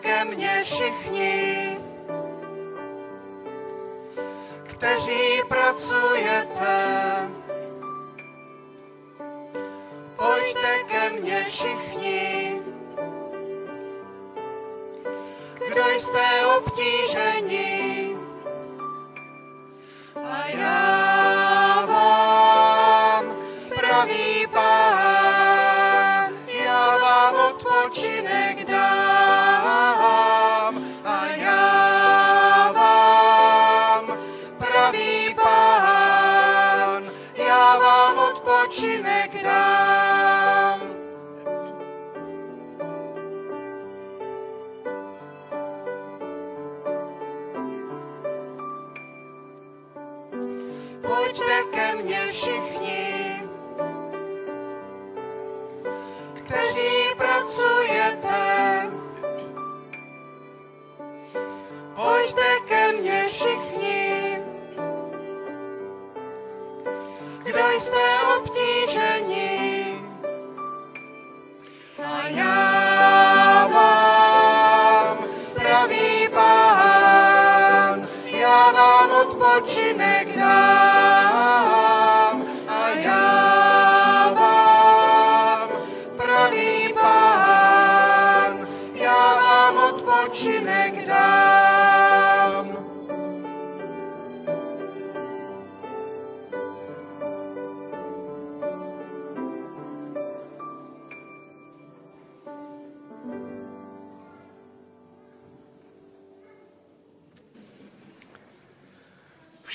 Ke mně všichni, kteří pracujete.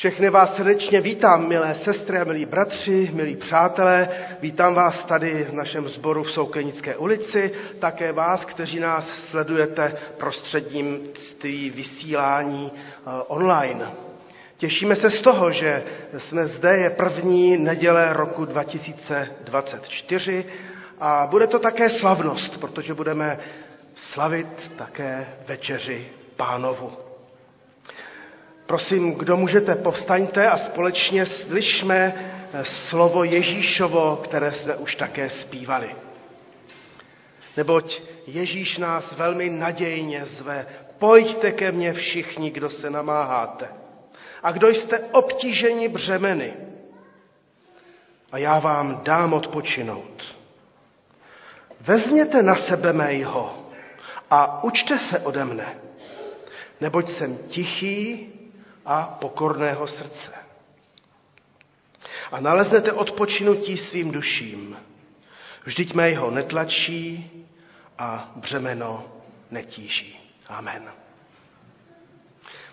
Všechny vás srdečně vítám, milé sestry a milí bratři, milí přátelé. Vítám vás tady v našem sboru v Soukenické ulici, také vás, kteří nás sledujete prostřednictví vysílání eh, online. Těšíme se z toho, že jsme zde, je první neděle roku 2024 a bude to také slavnost, protože budeme slavit také večeři pánovu. Prosím, kdo můžete, povstaňte a společně slyšme eh, slovo Ježíšovo, které jsme už také zpívali. Neboť Ježíš nás velmi nadějně zve. Pojďte ke mně všichni, kdo se namáháte. A kdo jste obtíženi břemeny. A já vám dám odpočinout. Vezměte na sebe mého a učte se ode mne, neboť jsem tichý a pokorného srdce. A naleznete odpočinutí svým duším. Vždyť mého netlačí a břemeno netíží. Amen.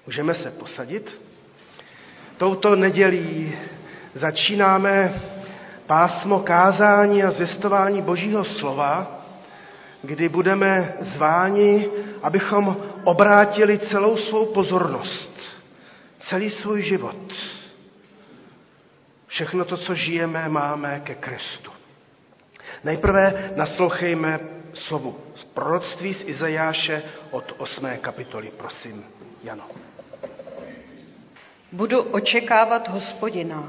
Můžeme se posadit? Touto nedělí začínáme pásmo kázání a zvěstování Božího slova, kdy budeme zváni, abychom obrátili celou svou pozornost celý svůj život. Všechno to, co žijeme, máme ke Kristu. Nejprve naslouchejme slovu z proroctví z Izajáše od 8. kapitoly. Prosím, Jano. Budu očekávat hospodina,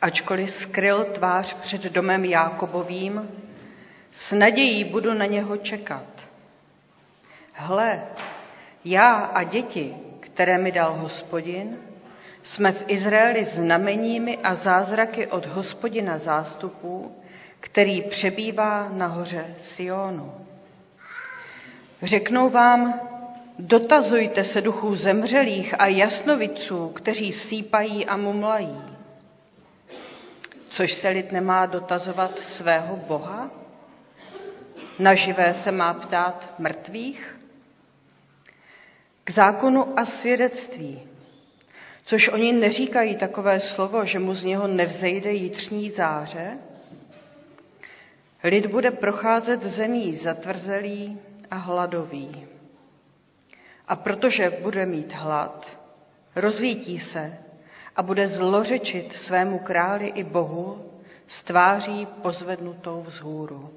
ačkoliv skryl tvář před domem Jákobovým, s nadějí budu na něho čekat. Hle, já a děti, které mi dal hospodin, jsme v Izraeli znameními a zázraky od hospodina zástupů, který přebývá na hoře Sionu. Řeknou vám, dotazujte se duchů zemřelých a jasnoviců, kteří sípají a mumlají. Což se lid nemá dotazovat svého Boha? Na živé se má ptát mrtvých? K zákonu a svědectví, což oni neříkají takové slovo, že mu z něho nevzejde jitřní záře, lid bude procházet zemí zatvrzelý a hladový. A protože bude mít hlad, rozlítí se a bude zlořečit svému králi i Bohu s tváří pozvednutou vzhůru.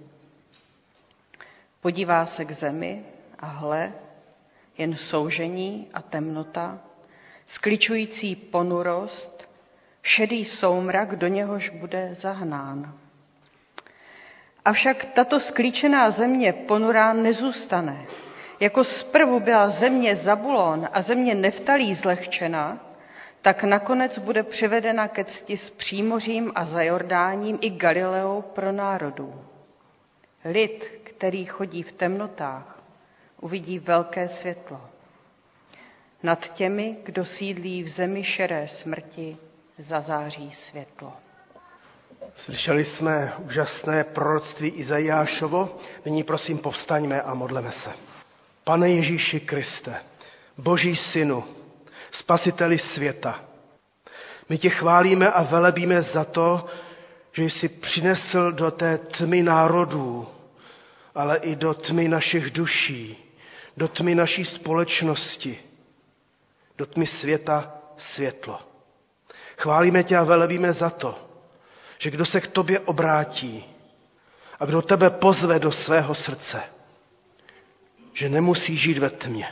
Podívá se k zemi a hle, jen soužení a temnota, skličující ponurost, šedý soumrak, do něhož bude zahnán. Avšak tato sklíčená země ponurá nezůstane. jako zprvu byla země Zabulon a země Neftalí zlehčena, tak nakonec bude přivedena ke cti s přímořím a za Jordáním i Galileou pro národů. Lid, který chodí v temnotách, uvidí velké světlo. Nad těmi, kdo sídlí v zemi šeré smrti, zazáří světlo. Slyšeli jsme úžasné proroctví Izajášovo, nyní prosím povstaňme a modleme se. Pane Ježíši Kriste, Boží Synu, Spasiteli světa, my tě chválíme a velebíme za to, že jsi přinesl do té tmy národů, ale i do tmy našich duší, do tmy naší společnosti, do tmy světa světlo. Chválíme tě a velebíme za to, že kdo se k tobě obrátí a kdo tebe pozve do svého srdce, že nemusí žít ve tmě.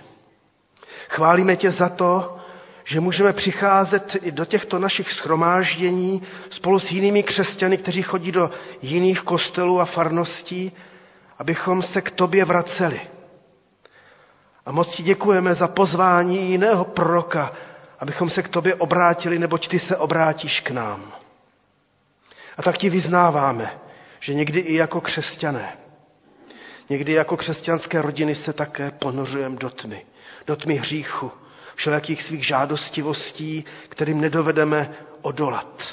Chválíme tě za to, že můžeme přicházet i do těchto našich schromáždění spolu s jinými křesťany, kteří chodí do jiných kostelů a farností, abychom se k tobě vraceli. A moc ti děkujeme za pozvání jiného proroka, abychom se k tobě obrátili, neboť ty se obrátíš k nám. A tak ti vyznáváme, že někdy i jako křesťané, někdy jako křesťanské rodiny se také ponořujeme do tmy, do tmy hříchu, všelijakých svých žádostivostí, kterým nedovedeme odolat.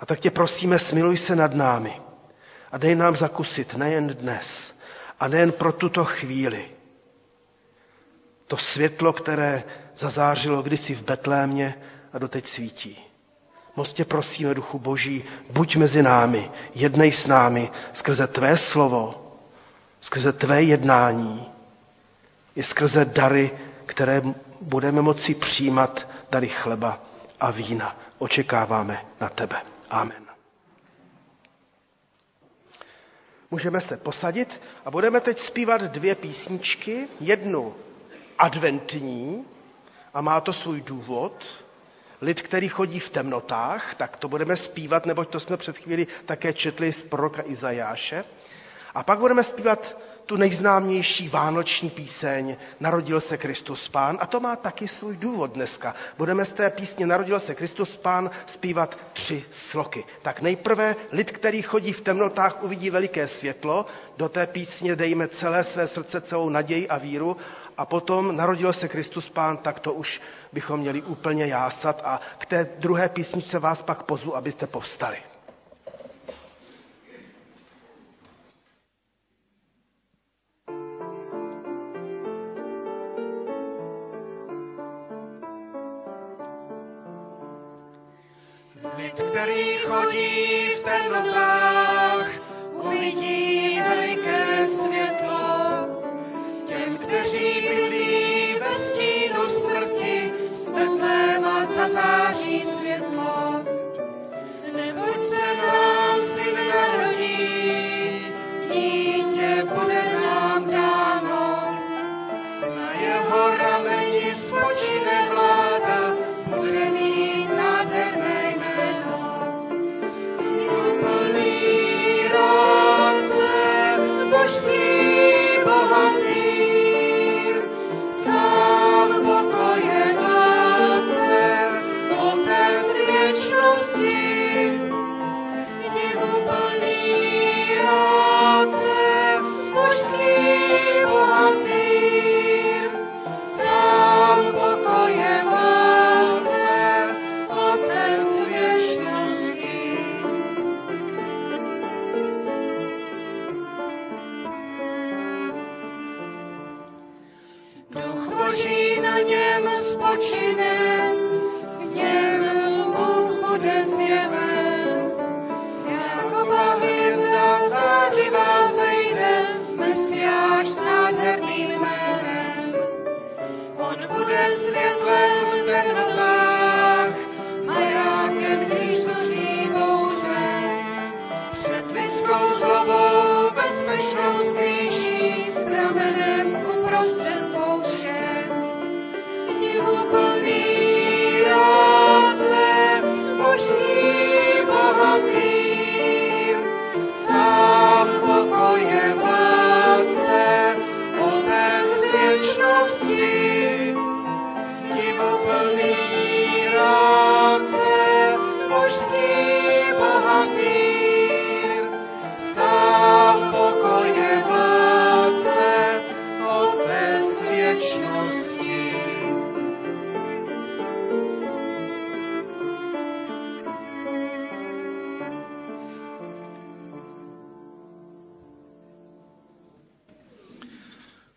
A tak tě prosíme, smiluj se nad námi a dej nám zakusit nejen dnes a nejen pro tuto chvíli. To světlo, které zazářilo kdysi v Betlémě a doteď svítí. Moc tě prosíme, Duchu Boží, buď mezi námi, jednej s námi skrze tvé slovo, skrze tvé jednání, i skrze dary, které budeme moci přijímat, dary chleba a vína. Očekáváme na tebe. Amen. Můžeme se posadit a budeme teď zpívat dvě písničky. Jednu adventní a má to svůj důvod, lid, který chodí v temnotách, tak to budeme zpívat, neboť to jsme před chvíli také četli z proroka Izajáše. A pak budeme zpívat tu nejznámější vánoční píseň Narodil se Kristus Pán a to má taky svůj důvod dneska. Budeme z té písně Narodil se Kristus Pán zpívat tři sloky. Tak nejprve lid, který chodí v temnotách, uvidí veliké světlo, do té písně dejme celé své srdce, celou naději a víru a potom Narodil se Kristus Pán, tak to už bychom měli úplně jásat a k té druhé písničce vás pak pozvu, abyste povstali. vergeeft en ontlaat.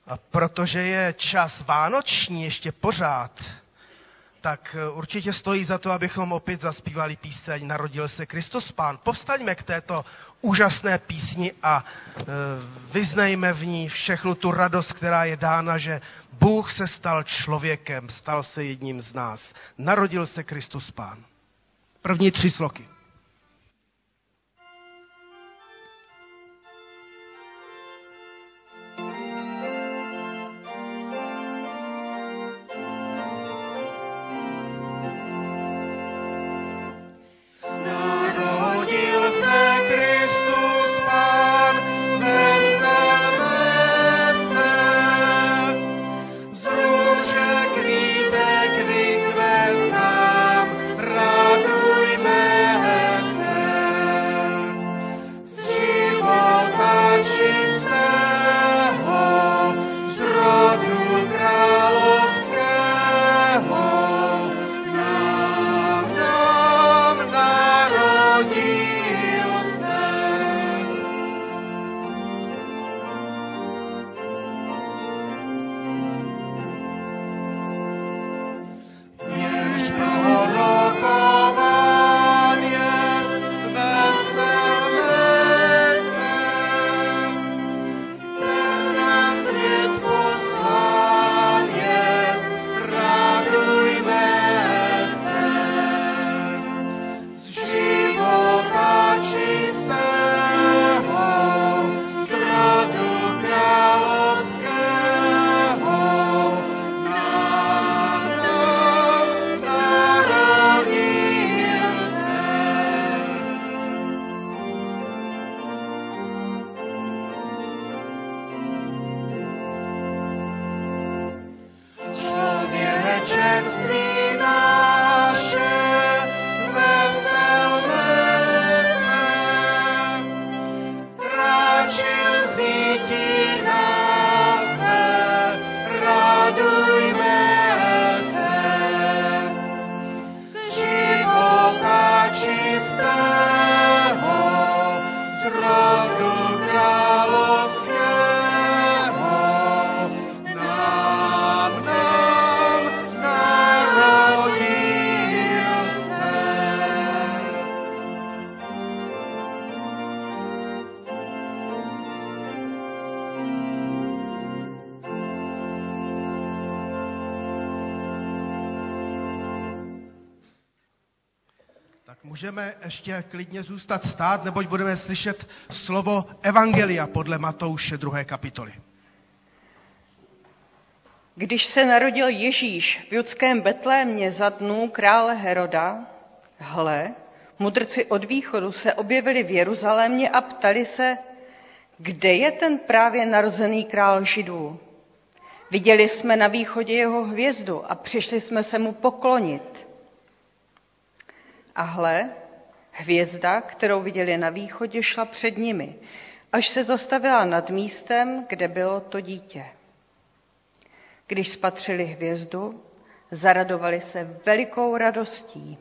A protože je čas vánoční ještě pořád, tak eh, určitě stojí za to, abychom opět zaspívali píseň Narodil se Kristus Pán. Povstaňme k této úžasné písni a e, vyznejme v ní všechnu tu radost, která je dána, že Bůh se stal člověkem, stal se jedním z nás. Narodil se Kristus Pán. První tři sloky. Můžeme ještě klidně zůstat stát, neboť budeme slyšet slovo Evangelia podle Matouše 2. kapitoly. Když se narodil Ježíš v judském Betlémě za dnů krále Heroda, hle, mudrci od východu se objevili v Jeruzalémě a ptali se, kde je ten právě narozený král Židů. Viděli jsme na východě jeho hvězdu a přišli jsme se mu poklonit. A hle, hvězda, kterou viděli na východě, šla před nimi, až se zastavila nad místem, kde bylo to dítě. Když spatřili hvězdu, zaradovali se velikou radostí.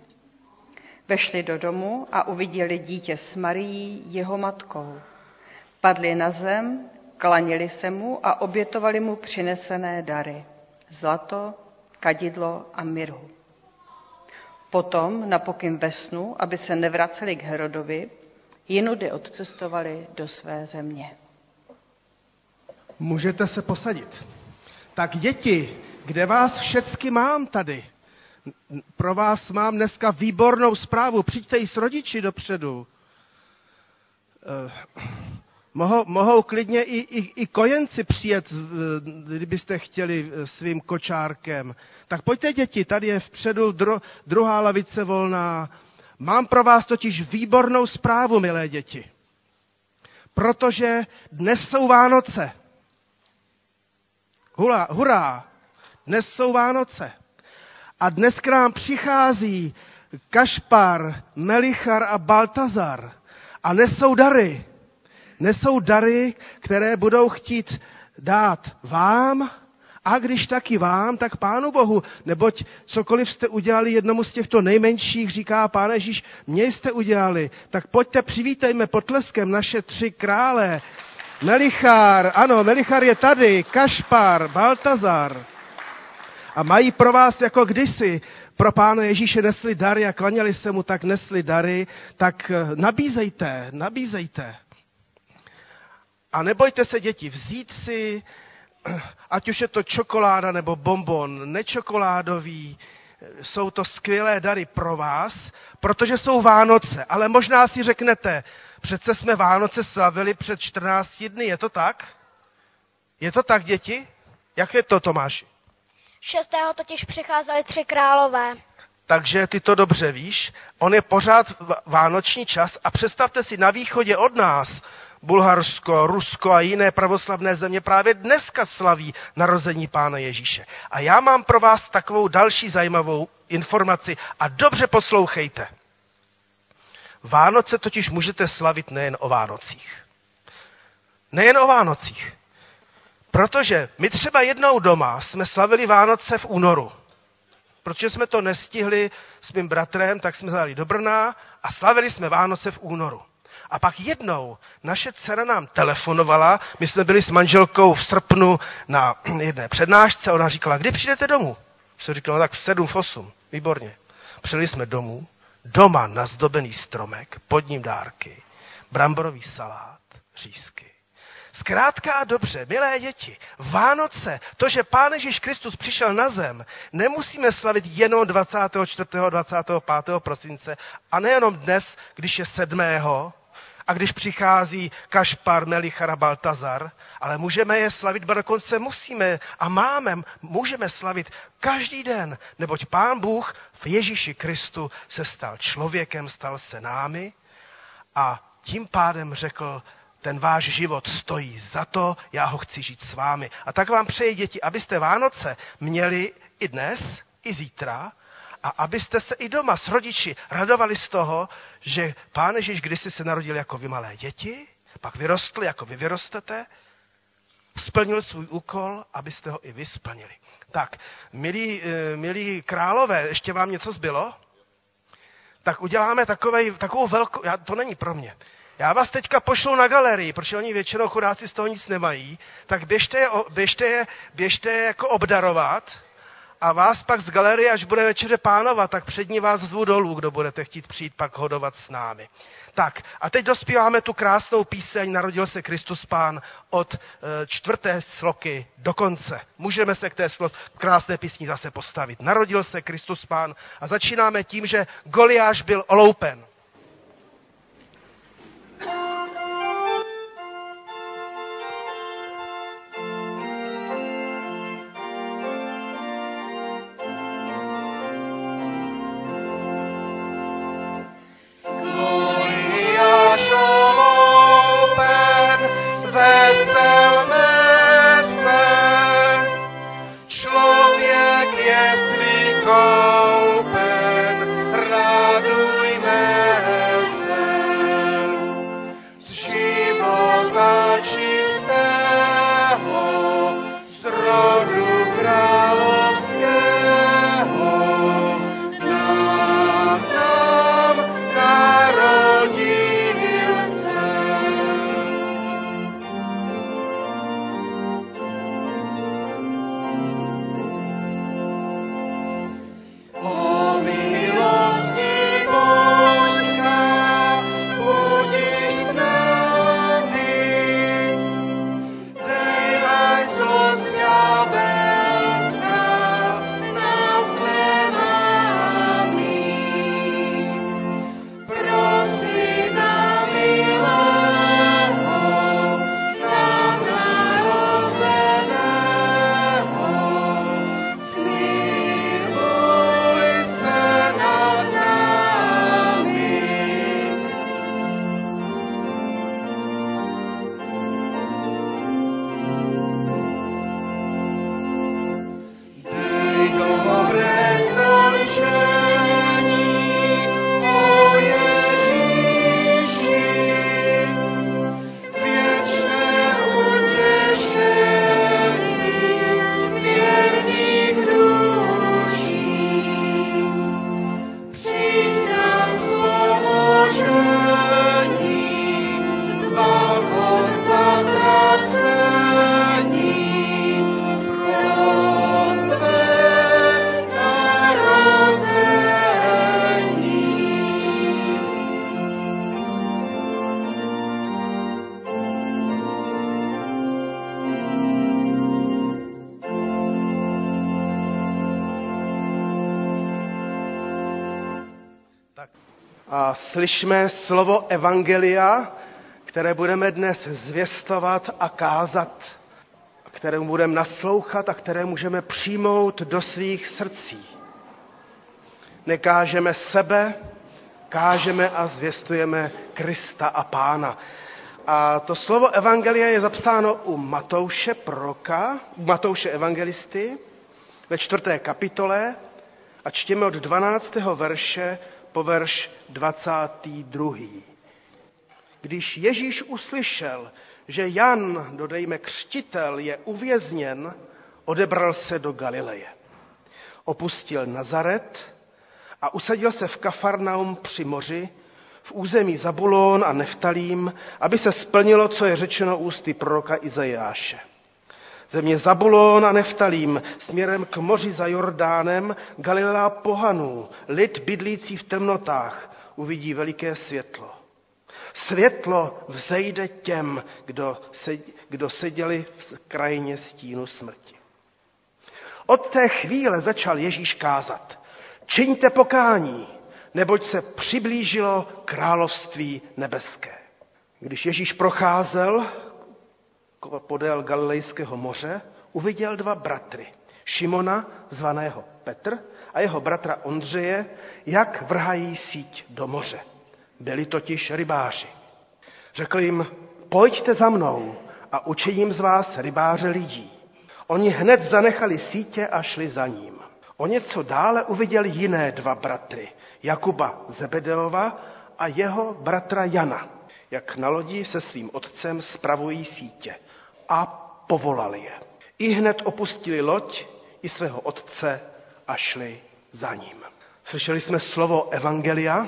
Vešli do domu a uviděli dítě s Marií, jeho matkou. Padli na zem, klanili se mu a obětovali mu přinesené dary. Zlato, kadidlo a mirhu. Potom na pokyn ve snu, aby se nevraceli k Herodovi, jinudy odcestovali do své země. Můžete se posadit. Tak děti, kde vás všecky mám tady? Pro vás mám dneska výbornou zprávu. Přijďte i s rodiči dopředu. Uh Mohou, mohou klidně i, i, i kojenci přijet, kdybyste chtěli svým kočárkem. Tak pojďte děti, tady je vpředu dru, druhá lavice volná. Mám pro vás totiž výbornou zprávu, milé děti. Protože dnes jsou Vánoce. Hurá, hurá, dnes jsou Vánoce. A dnes k nám přichází Kašpar, Melichar a Baltazar a nesou dary nesou dary, které budou chtít dát vám a když taky vám, tak Pánu Bohu, neboť cokoliv jste udělali jednomu z těchto nejmenších, říká Pán Ježíš, mě jste udělali, tak pojďte přivítejme potleskem naše tři krále, Melichár, ano, Melichár je tady, Kašpar, Baltazar. A mají pro vás jako kdysi. Pro pána Ježíše nesli dary a klaněli se mu, tak nesli dary, tak eh, nabízejte, nabízejte. A nebojte se, děti, vzít si, ať už je to čokoláda nebo bonbon, nečokoládový, jsou to skvělé dary pro vás, protože jsou Vánoce. Ale možná si řeknete, přece jsme Vánoce slavili před 14 dny, je to tak? Je to tak, děti? Jak je to, Tomáši? Šestého totiž přicházeli tři králové. Takže ty to dobře víš. On je pořád vánoční čas a představte si, na východě od nás, Bulharsko, Rusko a jiné pravoslavné země právě dneska slaví narození Pána Ježíše. A já mám pro vás takovou další zajímavou informaci a dobře poslouchejte. Vánoce totiž můžete slavit nejen o Vánocích. Nejen o Vánocích. Protože my třeba jednou doma jsme slavili Vánoce v únoru. Protože jsme to nestihli s mým bratrem, tak jsme zali do Brna a slavili jsme Vánoce v únoru. A pak jednou naše dcera nám telefonovala, my jsme byli s manželkou v srpnu na jedné přednášce, ona říkala, kdy přijdete domů? Jsem říkal, no tak v sedm, v osm, výborně. Přijeli jsme domů, doma nazdobený stromek, pod ním dárky, bramborový salát, řízky. Zkrátka a dobře, milé děti, Vánoce, to, že Pán Ježíš Kristus přišel na zem, nemusíme slavit jenom 24. 25. prosince a nejenom dnes, když je 7. a když přichází Kašpar, Melichar a Baltazar, ale můžeme je slavit, ba dokonce musíme a máme, můžeme slavit každý den, neboť Pán Bůh v Ježíši Kristu se stal člověkem, stal se námi a tím pádem řekl, ten váš život stojí za to, já ho chci žít s vámi. A tak vám přeji, děti, abyste Vánoce měli i dnes, i zítra, a abyste se i doma s rodiči radovali z toho, že Pán Ježíš kdysi se narodil jako vy malé děti, pak vyrostl, jako vy vyrostete, splnil svůj úkol, abyste ho i vy splnili. Tak, milí, eh, milí králové, ještě vám něco zbylo? Tak uděláme takovej, takovou velkou, já, to není pro mě, já vás teďka pošlu na galerii, protože oni většinou chudáci z toho nic nemají, tak běžte je, běžte je, běžte je jako obdarovat a vás pak z galerie, až bude večeře pánovat, tak před ní vás zvu dolů, kdo budete chtít přijít pak hodovat s námi. Tak a teď dospíváme tu krásnou píseň Narodil se Kristus Pán od e, čtvrté sloky do konce. Můžeme se k té slo- krásné písni zase postavit. Narodil se Kristus Pán a začínáme tím, že Goliáš byl oloupen. Slyšme slovo Evangelia, které budeme dnes zvěstovat a kázat, kterému budeme naslouchat a které můžeme přijmout do svých srdcí. Nekážeme sebe, kážeme a zvěstujeme Krista a Pána. A to slovo Evangelia je zapsáno u Matouše proroka, u Matouše evangelisty ve čtvrté kapitole a čtěme od 12. verše po verš 22. Když Ježíš uslyšel, že Jan, dodejme křtitel, je uvězněn, odebral se do Galileje. Opustil Nazaret a usadil se v Kafarnaum při moři, v území Zabulón a Neftalím, aby se splnilo, co je řečeno ústy proroka Izajáše. Země Zabulón a Neftalím směrem k moři za Jordánem, Galilea pohanů, lid bydlící v temnotách, uvidí veliké světlo. Světlo vzejde těm, kdo, se, kdo seděli v krajině stínu smrti. Od té chvíle začal Ježíš kázat. Čiňte pokání, neboť se přiblížilo království nebeské. Když Ježíš procházel podél Galilejského moře, uviděl dva bratry. Šimona, zvaného Petr, a jeho bratra Ondřeje, jak vrhají síť do moře. Byli totiž rybáři. Řekl jim, pojďte za mnou a učiním z vás rybáře lidí. Oni hned zanechali sítě a šli za ním. O něco dále uviděl jiné dva bratry, Jakuba Zebedeova a jeho bratra Jana, jak na lodi se svým otcem spravují sítě a povolali je. I hned opustili loď i svého otce a šli za ním. Slyšeli jsme slovo Evangelia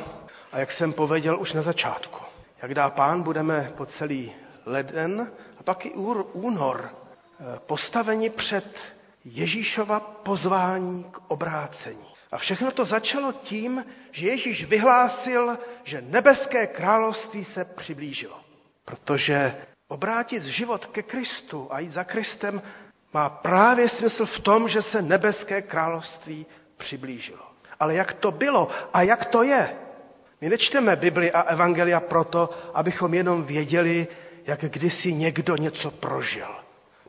a jak jsem pověděl už na začátku, jak dá pán, budeme po celý leden a pak i únor eh, postaveni před Ježíšova pozvání k obrácení. A všechno to začalo tím, že Ježíš vyhlásil, že nebeské království se přiblížilo. Protože obrátit život ke Kristu a jít za Kristem má právě smysl v tom, že se nebeské království přiblížilo. Ale jak to bylo a jak to je? My nečteme Bibli a Evangelia proto, abychom jenom věděli, jak kdysi někdo něco prožil.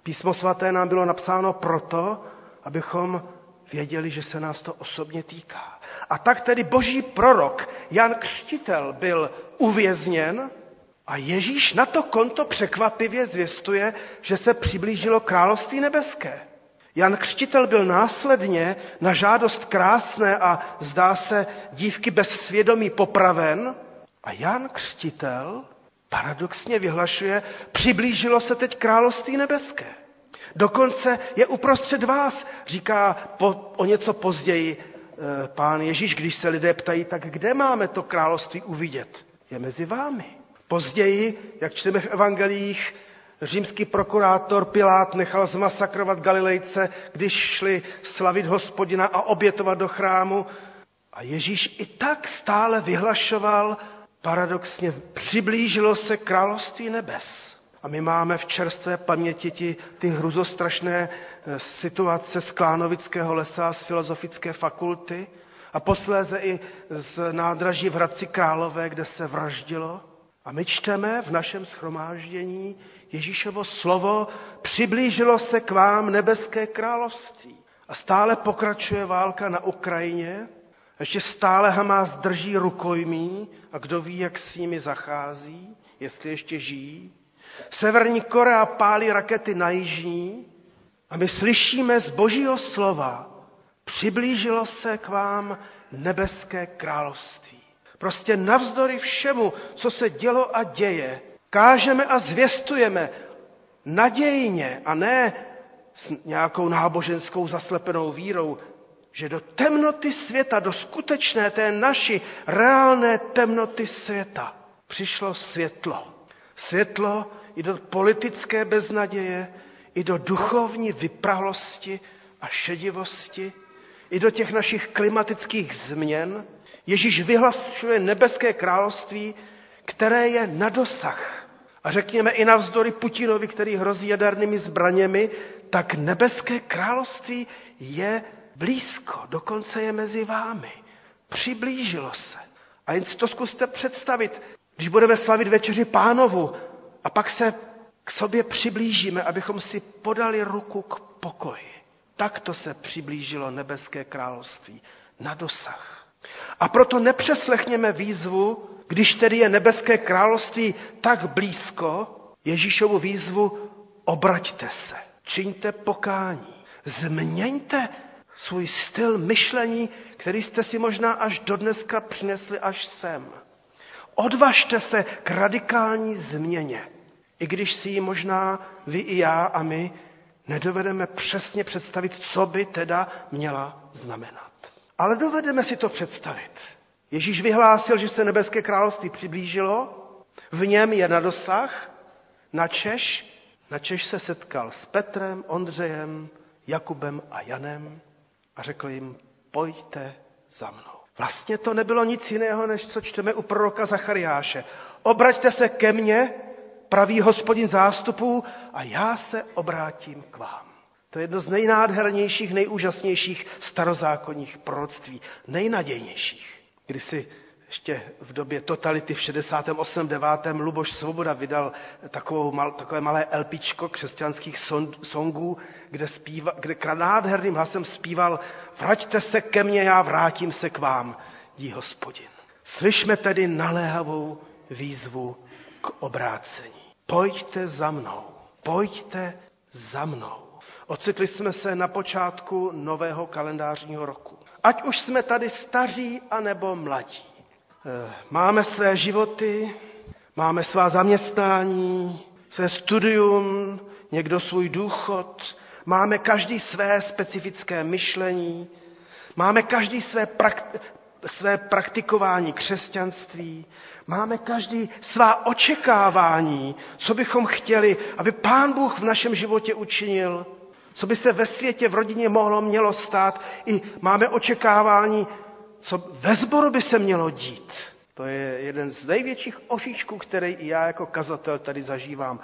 Písmo svaté nám bylo napsáno proto, abychom věděli, že se nás to osobně týká. A tak tedy boží prorok Jan Křtitel byl uvězněn a Ježíš na to konto překvapivě zvěstuje, že se přiblížilo království nebeské. Jan Křtitel byl následně na žádost krásné a zdá se dívky bez svědomí popraven a Jan Křtitel paradoxně vyhlašuje, přiblížilo se teď království nebeské. Dokonce je uprostřed vás, říká po, o něco později e, pán Ježíš, když se lidé ptají, tak kde máme to království uvidět? Je mezi vámi. Později, jak čteme v evangelích, římský prokurátor Pilát nechal zmasakrovat Galilejce, když šli slavit hospodina a obětovat do chrámu. A Ježíš i tak stále vyhlašoval, paradoxně přiblížilo se království nebes. A my máme v čerstvé paměti ty, ty hruzostrašné eh, situace z Klánovického lesa, z filozofické fakulty a posléze i z nádraží v Hradci Králové, kde se vraždilo. A my čteme v našem schromáždění Ježíšovo slovo, přiblížilo se k vám nebeské království. A stále pokračuje válka na Ukrajině, ještě stále Hamas drží rukojmí a kdo ví, jak s nimi zachází, jestli ještě žijí. Severní Korea pálí rakety na jižní a my slyšíme z božího slova, přiblížilo se k vám nebeské království. Prostě navzdory všemu, co se dělo a děje, kážeme a zvěstujeme nadějně a ne s nějakou náboženskou zaslepenou vírou, že do temnoty světa, do skutečné té naší reálné temnoty světa přišlo světlo. Světlo i do politické beznaděje, i do duchovní vyprahlosti a šedivosti, i do těch našich klimatických změn. Ježíš vyhlašuje nebeské království, které je na dosah. A řekněme i navzdory Putinovi, který hrozí jadernými zbraněmi, tak nebeské království je blízko, dokonce je mezi vámi. Přiblížilo se. A jen si to zkuste představit, když budeme slavit večeři pánovu a pak se k sobě přiblížíme, abychom si podali ruku k pokoji. Tak to se přiblížilo nebeské království na dosah. A proto nepřeslechněme výzvu, když tedy je nebeské království tak blízko, Ježíšovu výzvu obraťte se, čiňte pokání, změňte svůj styl myšlení, který jste si možná až do dneska přinesli až sem. Odvažte se k radikální změně, i když si ji možná vy i já a my nedovedeme přesně představit, co by teda měla znamenat. Ale dovedeme si to představit. Ježíš vyhlásil, že se nebeské království přiblížilo, v něm je na dosah, na Češ, na Češ se setkal s Petrem, Ondřejem, Jakubem a Janem a řekl jim, pojďte za mnou. Vlastně to nebylo nic jiného, než co čteme u proroka Zachariáše. Obraťte se ke mně, pravý hospodin zástupů, a já se obrátím k vám. To je jedno z nejnádhernějších, nejúžasnějších starozákonních proroctví, nejnadějnějších. Když si ještě v době totality v 68. 9. Luboš Svoboda vydal takovou mal, takové malé elpičko křesťanských songů, kde, zpíva, kde nádherným hlasem zpíval Vraťte se ke mně, já vrátím se k vám, dí hospodin. Slyšme tedy naléhavou výzvu k obrácení. Pojďte za mnou, pojďte za mnou. Ocitli jsme se na počátku nového kalendářního roku. Ať už jsme tady staří anebo mladí. Eh, máme své životy, máme svá zaměstnání, své studium, někdo svůj důchod, máme každý své specifické myšlení, máme každý své, prakt, své praktikování křesťanství, máme každý svá očekávání, co bychom chtěli, aby Pán Bůh v našem životě učinil, co by se ve světě, v rodině mohlo, mělo stát. I máme očekávání, co ve sboru by se mělo dít. To je jeden z největších oříčků, který i já jako kazatel tady zažívám.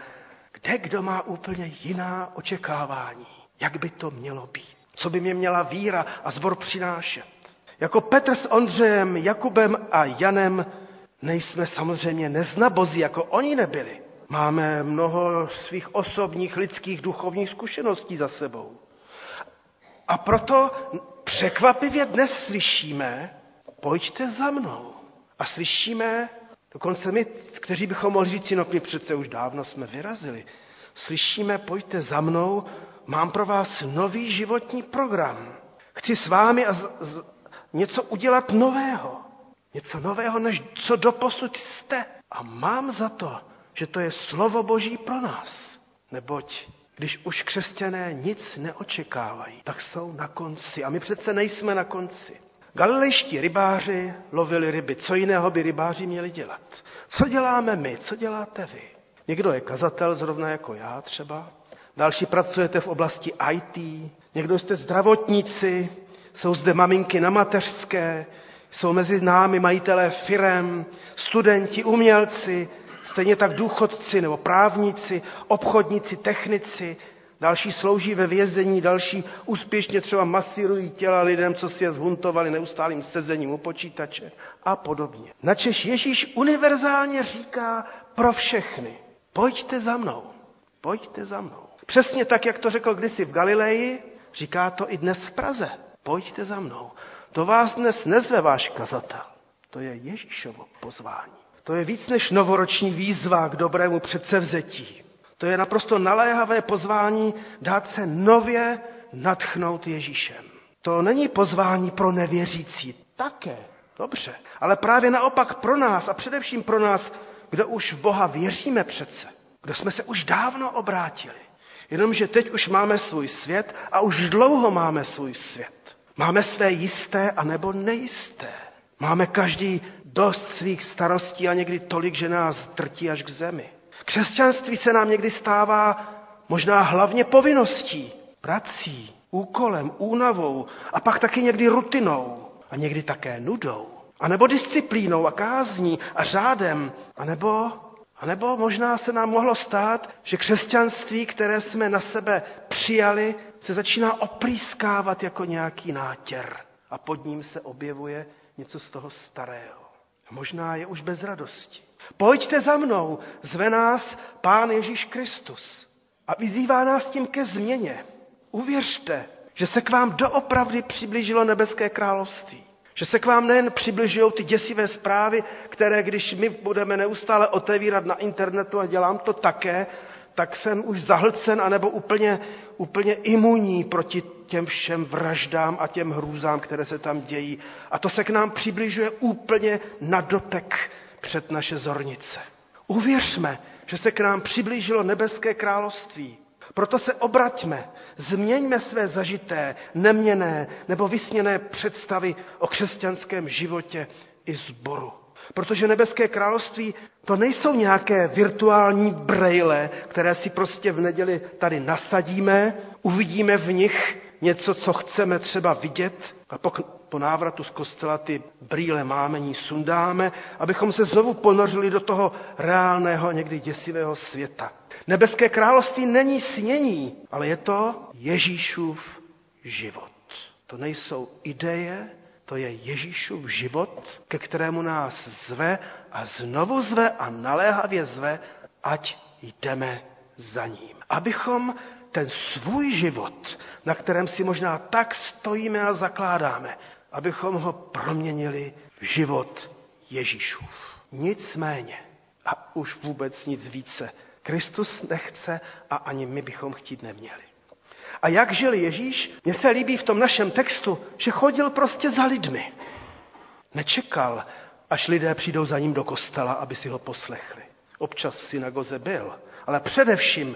Kde kdo má úplně jiná očekávání? Jak by to mělo být? Co by mě měla víra a zbor přinášet? Jako Petr s Ondřejem, Jakubem a Janem nejsme samozřejmě neznabozí, jako oni nebyli. Máme mnoho svých osobních, lidských, duchovních zkušeností za sebou. A proto překvapivě dnes slyšíme, pojďte za mnou. A slyšíme, dokonce my, kteří bychom mohli říct, no my přece už dávno jsme vyrazili, slyšíme, pojďte za mnou, mám pro vás nový životní program. Chci s vámi a z, z, něco udělat nového. Něco nového, než co doposud jste. A mám za to, že to je slovo Boží pro nás. Neboť když už křesťané nic neočekávají, tak jsou na konci. A my přece nejsme na konci. Galilejští rybáři lovili ryby. Co jiného by rybáři měli dělat? Co děláme my? Co děláte vy? Někdo je kazatel, zrovna jako já třeba. Další pracujete v oblasti IT. Někdo jste zdravotníci. Jsou zde maminky na mateřské. Jsou mezi námi majitelé firem, studenti, umělci, Stejně tak důchodci nebo právníci, obchodníci, technici, další slouží ve vězení, další úspěšně třeba masírují těla lidem, co si je zhuntovali neustálým sezením u počítače a podobně. Načež Ježíš univerzálně říká pro všechny, pojďte za mnou, pojďte za mnou. Přesně tak, jak to řekl kdysi v Galileji, říká to i dnes v Praze. Pojďte za mnou. To vás dnes nezve váš kazatel. To je Ježíšovo pozvání. To je víc než novoroční výzva k dobrému předsevzetí. To je naprosto naléhavé pozvání dát se nově natchnout Ježíšem. To není pozvání pro nevěřící, také, dobře, ale právě naopak pro nás a především pro nás, kdo už v Boha věříme přece, kdo jsme se už dávno obrátili. Jenomže teď už máme svůj svět a už dlouho máme svůj svět. Máme své jisté a nebo nejisté. Máme každý dost svých starostí a někdy tolik, že nás drtí až k zemi. Křesťanství se nám někdy stává možná hlavně povinností, prací, úkolem, únavou a pak taky někdy rutinou a někdy také nudou. A nebo disciplínou a kázní a řádem, a nebo, a nebo možná se nám mohlo stát, že křesťanství, které jsme na sebe přijali, se začíná oprýskávat jako nějaký nátěr a pod ním se objevuje něco z toho starého. Možná je už bez radosti. Pojďte za mnou, zve nás Pán Ježíš Kristus a vyzývá nás tím ke změně. Uvěřte, že se k vám doopravdy přiblížilo nebeské království. Že se k vám nejen přibližují ty děsivé zprávy, které když my budeme neustále otevírat na internetu a dělám to také, tak jsem už zahlcen anebo úplně, úplně imunní proti těm všem vraždám a těm hrůzám, které se tam dějí. A to se k nám přibližuje úplně na dotek před naše zornice. Uvěřme, že se k nám přiblížilo nebeské království. Proto se obraťme, změňme své zažité, neměné nebo vysněné představy o křesťanském životě i zboru. Protože nebeské království to nejsou nějaké virtuální brejle, které si prostě v neděli tady nasadíme, uvidíme v nich něco, co chceme třeba vidět a po, po návratu z kostela ty brýle máme, ní sundáme, abychom se znovu ponořili do toho reálného, někdy děsivého světa. Nebeské království není snění, ale je to Ježíšův život. To nejsou ideje, to je Ježíšův život, ke kterému nás zve a znovu zve a naléhavě zve, ať jdeme za ním. Abychom ten svůj život, na kterém si možná tak stojíme a zakládáme, abychom ho proměnili v život Ježíšův. Nicméně, a už vůbec nic více, Kristus nechce a ani my bychom chtít neměli. A jak žil Ježíš? Mně se líbí v tom našem textu, že chodil prostě za lidmi. Nečekal, až lidé přijdou za ním do kostela, aby si ho poslechli. Občas v synagoze byl, ale především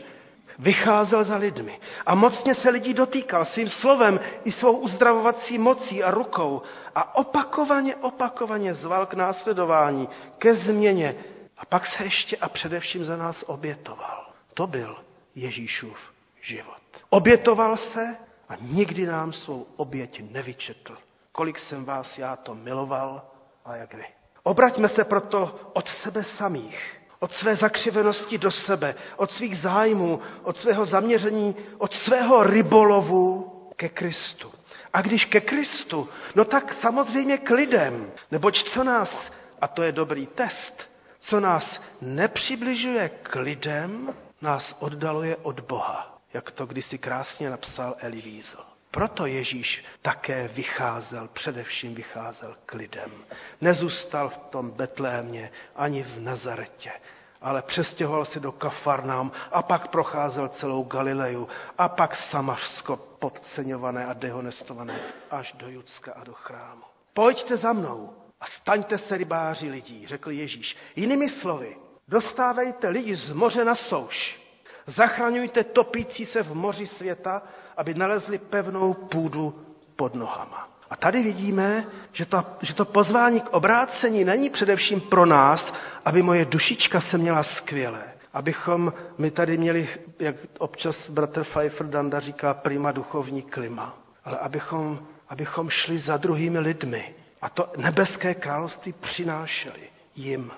vycházel za lidmi a mocně se lidí dotýkal svým slovem i svou uzdravovací mocí a rukou a opakovaně, opakovaně zval k následování, ke změně a pak se ještě a především za nás obětoval. To byl Ježíšův život. Obětoval se a nikdy nám svou oběť nevyčetl. Kolik jsem vás já to miloval a jak vy. Obraťme se proto od sebe samých, od své zakřivenosti do sebe, od svých zájmů, od svého zaměření, od svého rybolovu ke Kristu. A když ke Kristu, no tak samozřejmě k lidem, neboť co nás, a to je dobrý test, co nás nepřibližuje k lidem, nás oddaluje od Boha jak to kdysi krásně napsal Eli Wiesel. Proto Ježíš také vycházel, především vycházel k lidem. Nezůstal v tom Betlémě ani v Nazaretě, ale přestěhoval se do Kafarnám a pak procházel celou Galileju a pak Samařsko podceňované a dehonestované až do Judska a do chrámu. Pojďte za mnou a staňte se rybáři lidí, řekl Ježíš. Jinými slovy, dostávejte lidi z moře na souš Zachraňujte topící se v moři světa, aby nalezli pevnou půdu pod nohama. A tady vidíme, že to, že to pozvání k obrácení není především pro nás, aby moje dušička se měla skvěle. Abychom my tady měli, jak občas bratr Pfeiffer Danda říká, prima duchovní klima. Ale abychom, abychom šli za druhými lidmi. A to nebeské království přinášeli jim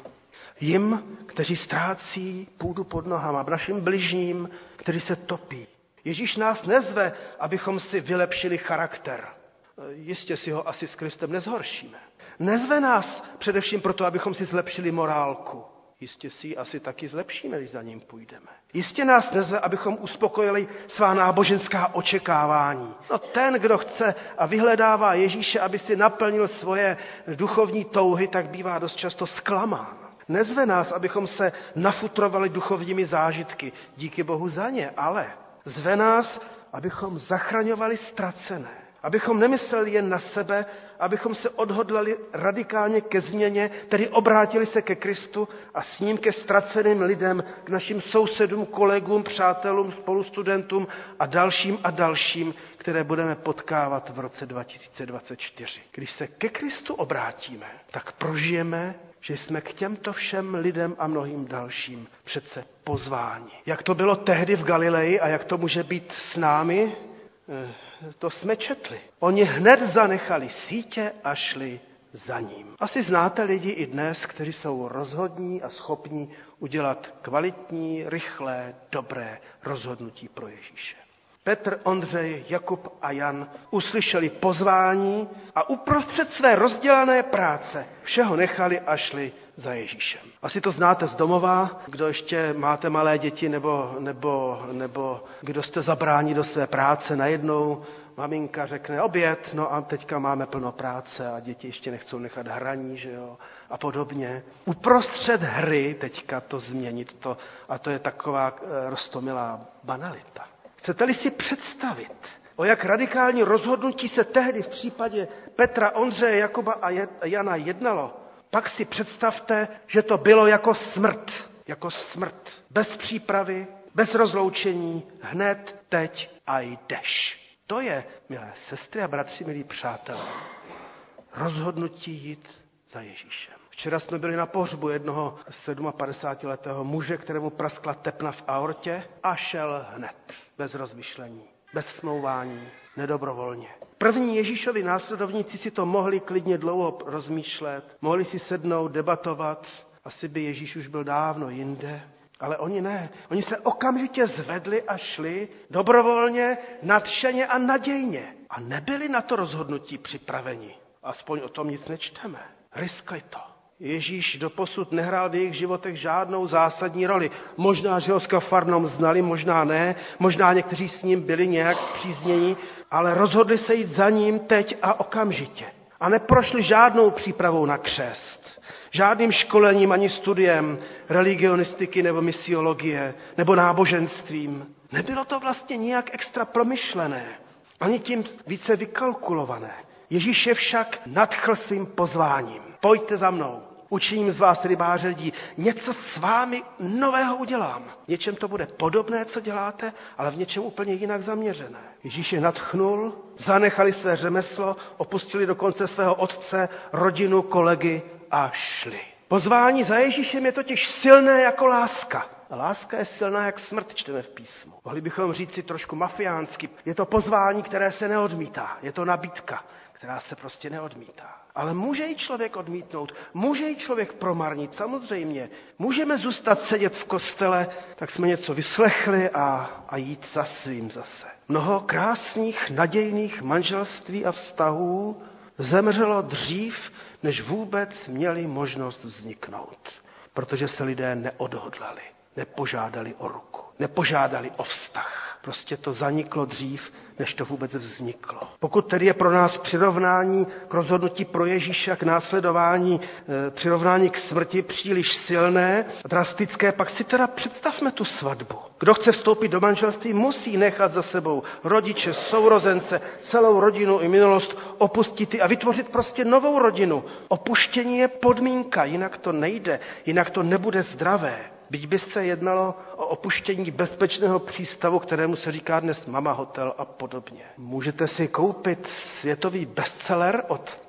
jim, kteří ztrácí půdu pod nohama, našim bližním, kteří se topí. Ježíš nás nezve, abychom si vylepšili charakter. Jistě si ho asi s Kristem nezhoršíme. Nezve nás především proto, abychom si zlepšili morálku. Jistě si ji asi taky zlepšíme, když za ním půjdeme. Jistě nás nezve, abychom uspokojili svá náboženská očekávání. No ten, kdo chce a vyhledává Ježíše, aby si naplnil svoje duchovní touhy, tak bývá dost často zklamán. Nezve nás, abychom se nafutrovali duchovními zážitky, díky Bohu za ně, ale zve nás, abychom zachraňovali ztracené. Abychom nemysleli jen na sebe, abychom se odhodlali radikálně ke změně, tedy obrátili se ke Kristu a s ním ke ztraceným lidem, k našim sousedům, kolegům, přátelům, spolustudentům a dalším a dalším, které budeme potkávat v roce 2024. Když se ke Kristu obrátíme, tak prožijeme že jsme k těmto všem lidem a mnohým dalším přece pozváni. Jak to bylo tehdy v Galileji a jak to může být s námi, eh, to jsme četli. Oni hned zanechali sítě a šli za ním. Asi znáte lidi i dnes, kteří jsou rozhodní a schopní udělat kvalitní, rychlé, dobré rozhodnutí pro Ježíše. Petr, Ondřej, Jakub a Jan uslyšeli pozvání a uprostřed své rozdělané práce všeho nechali a šli za Ježíšem. Asi to znáte z domova, kdo ještě máte malé děti nebo, nebo, nebo kdo jste zabráni do své práce najednou maminka řekne oběd, no a teďka máme plno práce a děti ještě nechcou nechat hraní, že jo, a podobně. Uprostřed hry teďka to změnit to, a to je taková e, rostomilá banalita. Chcete-li si představit, o jak radikální rozhodnutí se tehdy v případě Petra, Ondřeje, Jakuba a Jana jednalo, pak si představte, že to bylo jako smrt. Jako smrt. Bez přípravy, bez rozloučení, hned, teď a jdeš. To je, milé sestry a bratři, milí přátelé, rozhodnutí jít za Ježíšem. Včera jsme byli na pohřbu jednoho 57-letého muže, kterému praskla tepna v aortě a šel hned, bez rozmyšlení, bez smlouvání, nedobrovolně. První Ježíšovi následovníci si to mohli klidně dlouho rozmýšlet, mohli si sednout, debatovat, asi by Ježíš už byl dávno jinde, ale oni ne. Oni se okamžitě zvedli a šli dobrovolně, nadšeně a nadějně. A nebyli na to rozhodnutí připraveni. Aspoň o tom nic nečteme. Riskli to. Ježíš doposud nehrál v jejich životech žádnou zásadní roli. Možná, že ho s kafarnom znali, možná ne, možná někteří s ním byli nějak zpřízněni, ale rozhodli se jít za ním teď a okamžitě. A neprošli žádnou přípravou na křest. Žádným školením ani studiem religionistiky nebo misiologie nebo náboženstvím. Nebylo to vlastně nijak extra promyšlené, ani tím více vykalkulované. Ježíš je však nadchl svým pozváním. Pojďte za mnou. Učiním z vás rybáře lidí. Něco s vámi nového udělám. V něčem to bude podobné, co děláte, ale v něčem úplně jinak zaměřené. Ježíš je natchnul, zanechali své řemeslo, opustili dokonce svého otce, rodinu, kolegy a šli. Pozvání za Ježíšem je totiž silné jako láska. A láska je silná jak smrt, čteme v písmu. Mohli bychom říct si trošku mafiánsky. Je to pozvání, které se neodmítá. Je to nabídka, která se prostě neodmítá. Ale může i člověk odmítnout, může i člověk promarnit, samozřejmě. Můžeme zůstat sedět v kostele, tak jsme něco vyslechli a, a jít za svým zase. Mnoho krásných, nadějných manželství a vztahů zemřelo dřív, než vůbec měli možnost vzniknout, protože se lidé neodhodlali, nepožádali o ruku, nepožádali o vztah. Prostě to zaniklo dřív, než to vůbec vzniklo. Pokud tedy je pro nás přirovnání k rozhodnutí pro Ježíše, k následování, e, přirovnání k smrti příliš silné, drastické, pak si teda představme tu svatbu. Kdo chce vstoupit do manželství, musí nechat za sebou rodiče, sourozence, celou rodinu i minulost, opustit a vytvořit prostě novou rodinu. Opuštění je podmínka, jinak to nejde, jinak to nebude zdravé. Byť by se jednalo o opuštění bezpečného přístavu, kterému se říká dnes Mama Hotel a podobně. Můžete si koupit světový bestseller od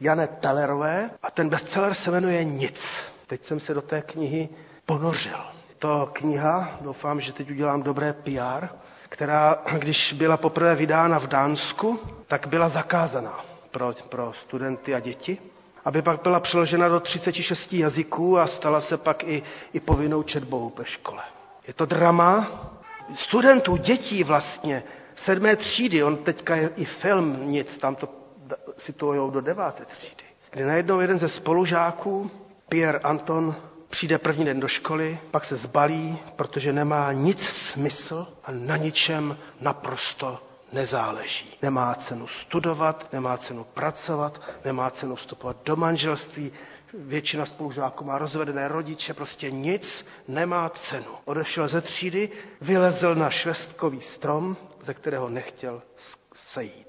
Jane Tellerové a ten bestseller se jmenuje Nic. Teď jsem se do té knihy ponořil. To kniha, doufám, že teď udělám dobré PR, která, když byla poprvé vydána v Dánsku, tak byla zakázaná pro, pro studenty a děti aby pak byla přeložena do 36 jazyků a stala se pak i, i povinnou četbou ve škole. Je to drama studentů, dětí vlastně, sedmé třídy, on teďka je i film, nic, tam to situují do deváté třídy. Kdy najednou jeden ze spolužáků, Pierre Anton, přijde první den do školy, pak se zbalí, protože nemá nic smysl a na ničem naprosto nezáleží. Nemá cenu studovat, nemá cenu pracovat, nemá cenu vstupovat do manželství, většina spolužáků má rozvedené rodiče, prostě nic nemá cenu. Odešel ze třídy, vylezl na švestkový strom, ze kterého nechtěl sejít.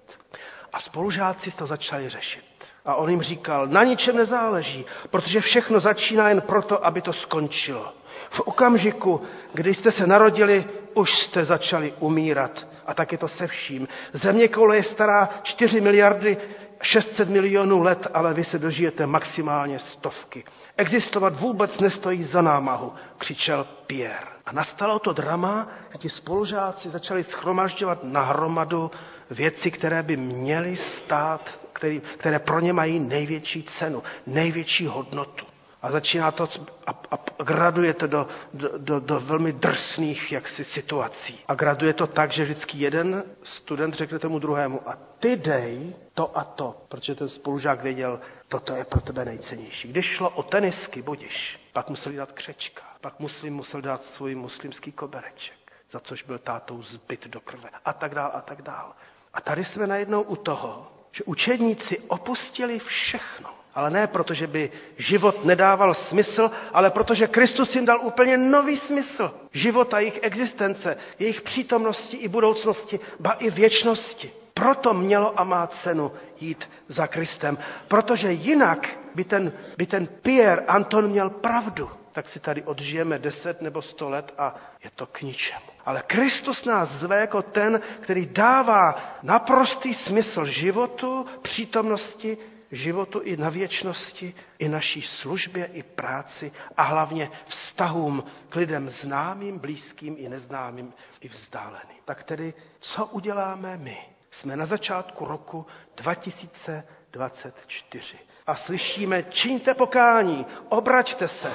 A spolužáci to začali řešit. A on jim říkal, na ničem nezáleží, protože všechno začíná jen proto, aby to skončilo. V okamžiku, kdy jste se narodili, už jste začali umírat. A tak je to se vším. Země koule je stará 4 miliardy 600 milionů let, ale vy se dožijete maximálně stovky. Existovat vůbec nestojí za námahu, křičel Pierre. A nastalo to drama, že ti spolužáci začali schromažďovat na hromadu věci, které by měly stát, které pro ně mají největší cenu, největší hodnotu. A začíná to a, a graduje to do, do, do, do velmi drsných jaksi situací. A graduje to tak, že vždycky jeden student řekne tomu druhému a ty dej to a to, protože ten spolužák věděl, toto je pro tebe nejcennější. Když šlo o tenisky, budiš, pak museli dát křečka, pak muslim musel dát svůj muslimský kobereček, za což byl tátou zbyt do krve a tak dál a tak dál. A tady jsme najednou u toho, že učedníci opustili všechno. Ale ne proto, že by život nedával smysl, ale protože Kristus jim dal úplně nový smysl života, jejich existence, jejich přítomnosti i budoucnosti, ba i věčnosti. Proto mělo a má cenu jít za Kristem, protože jinak by ten, by ten Pierre Anton měl pravdu tak si tady odžijeme deset nebo sto let a je to k ničemu. Ale Kristus nás zve jako ten, který dává naprostý smysl životu, přítomnosti, životu i na věčnosti, i naší službě, i práci a hlavně vztahům k lidem známým, blízkým i neznámým, i vzdáleným. Tak tedy, co uděláme my? Jsme na začátku roku 2024 a slyšíme, čiňte pokání, obraťte se,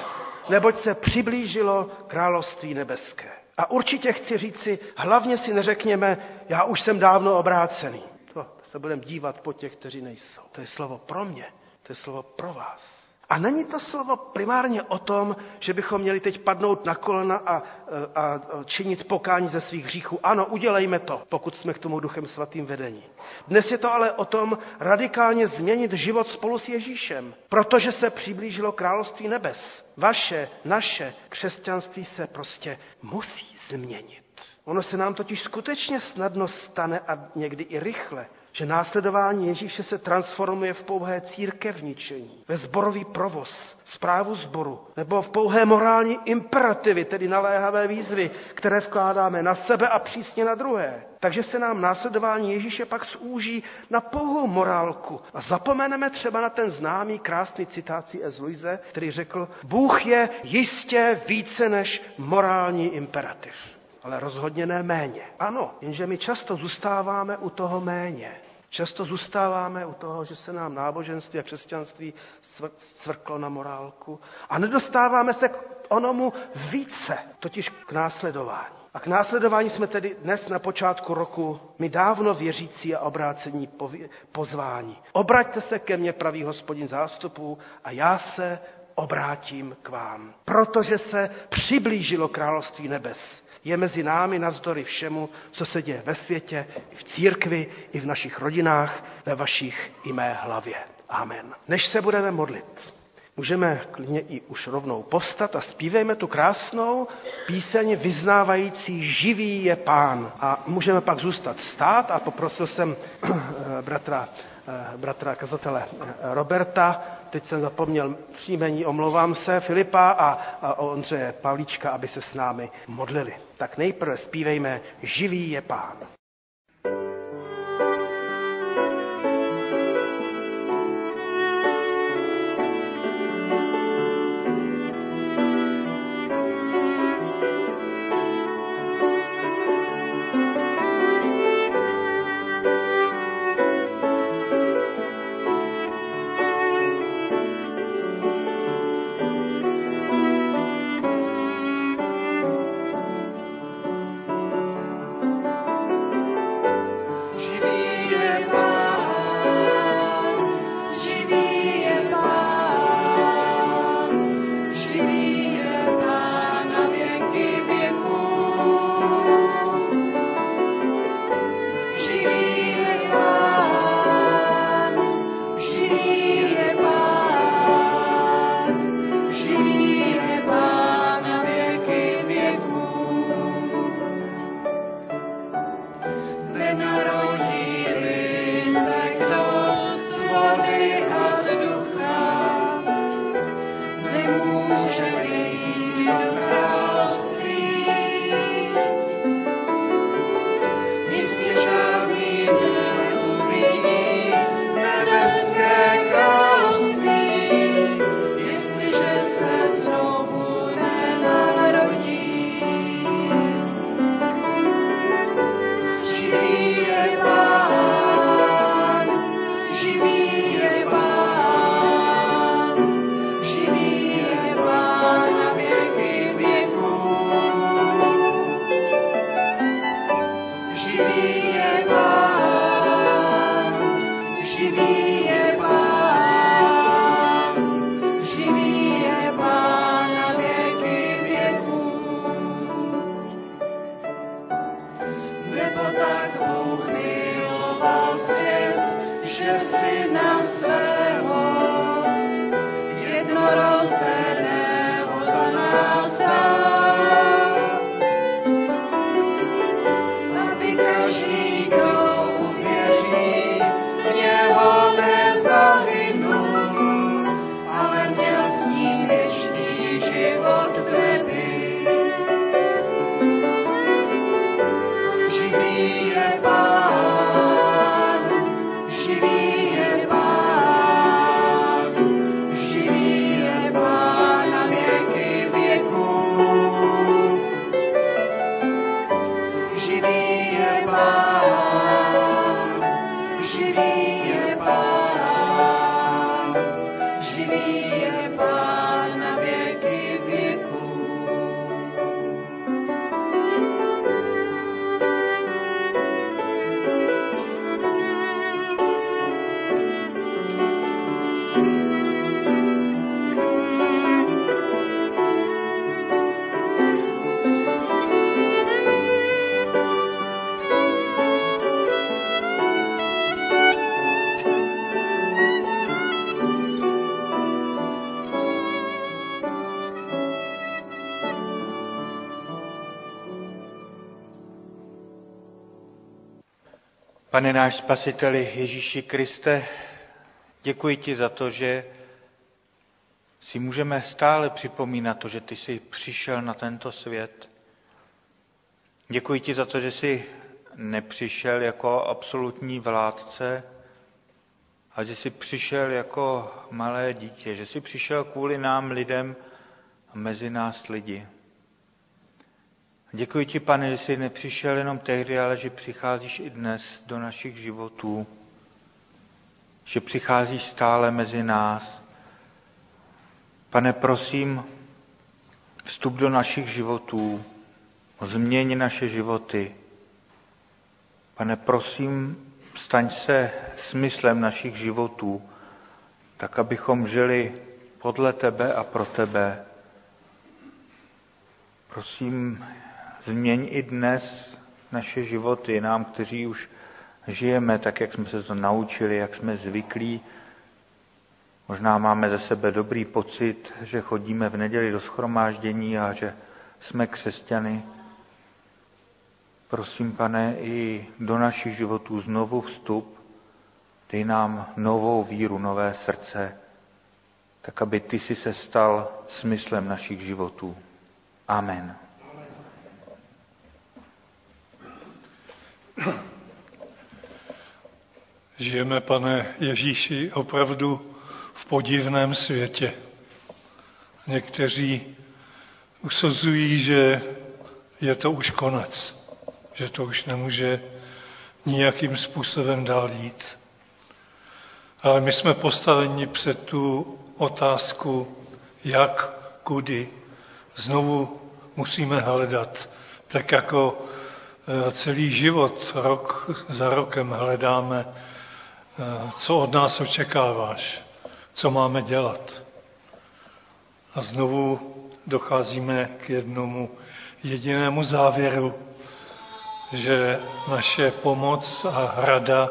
neboť se přiblížilo království nebeské. A určitě chci říci, hlavně si neřekněme, já už jsem dávno obrácený. To se budeme dívat po těch, kteří nejsou. To je slovo pro mě, to je slovo pro vás. A není to slovo primárně o tom, že bychom měli teď padnout na kolena a, a činit pokání ze svých hříchů. Ano, udělejme to, pokud jsme k tomu duchem svatým vedení. Dnes je to ale o tom radikálně změnit život spolu s Ježíšem, protože se přiblížilo království nebes. Vaše, naše křesťanství se prostě musí změnit. Ono se nám totiž skutečně snadno stane a někdy i rychle, že následování Ježíše se transformuje v pouhé církevničení, ve zborový provoz, zprávu zboru, nebo v pouhé morální imperativy, tedy naléhavé výzvy, které vkládáme na sebe a přísně na druhé. Takže se nám následování Ježíše pak zúží na pouhou morálku a zapomeneme třeba na ten známý krásný citáci S. Luise, který řekl, Bůh je jistě více než morální imperativ ale rozhodně ne méně. Ano, jenže my často zůstáváme u toho méně. Často zůstáváme u toho, že se nám náboženství a křesťanství cvrklo na morálku a nedostáváme se k onomu více, totiž k následování. A k následování jsme tedy dnes na počátku roku my dávno věřící a obrácení pozvání. Obraťte se ke mně, pravý hospodin zástupů, a já se obrátím k vám. Protože se přiblížilo království nebes je mezi námi navzdory všemu, co se děje ve světě, i v církvi, i v našich rodinách, ve vašich i mé hlavě. Amen. Než se budeme modlit, můžeme klidně i už rovnou postat a zpívejme tu krásnou píseň vyznávající živý je pán. A můžeme pak zůstat stát a poprosil jsem bratra, bratra kazatele Roberta, teď jsem zapomněl příjmení, omlouvám se, Filipa a, a Ondřeje Pavlíčka, aby se s námi modlili. Tak nejprve zpívejme Živý je pán. Pane náš spasiteli Ježíši Kriste, děkuji ti za to, že si můžeme stále připomínat to, že ty jsi přišel na tento svět. Děkuji ti za to, že jsi nepřišel jako absolutní vládce, a že jsi přišel jako malé dítě, že jsi přišel kvůli nám lidem a mezi nás lidi. Děkuji ti, pane, že jsi nepřišel jenom tehdy, ale že přicházíš i dnes do našich životů, že přicházíš stále mezi nás. Pane, prosím, vstup do našich životů, změň naše životy. Pane, prosím, staň se smyslem našich životů, tak abychom žili podle tebe a pro tebe. Prosím, změň i dnes naše životy, nám, kteří už žijeme tak, jak jsme se to naučili, jak jsme zvyklí. Možná máme ze sebe dobrý pocit, že chodíme v neděli do schromáždění a že jsme křesťany. Prosím, pane, i do našich životů znovu vstup, dej nám novou víru, nové srdce, tak aby ty si se stal smyslem našich životů. Amen. Žijeme, pane Ježíši, opravdu v podivném světě. Někteří usuzují, že je to už konec že to už nemůže nijakým způsobem dál jít. Ale my jsme postaveni před tu otázku, jak, kudy. Znovu musíme hledat, tak jako celý život, rok za rokem hledáme, e, co od nás očekáváš, co máme dělat. A znovu docházíme k jednomu jedinému závěru, že naše pomoc a rada,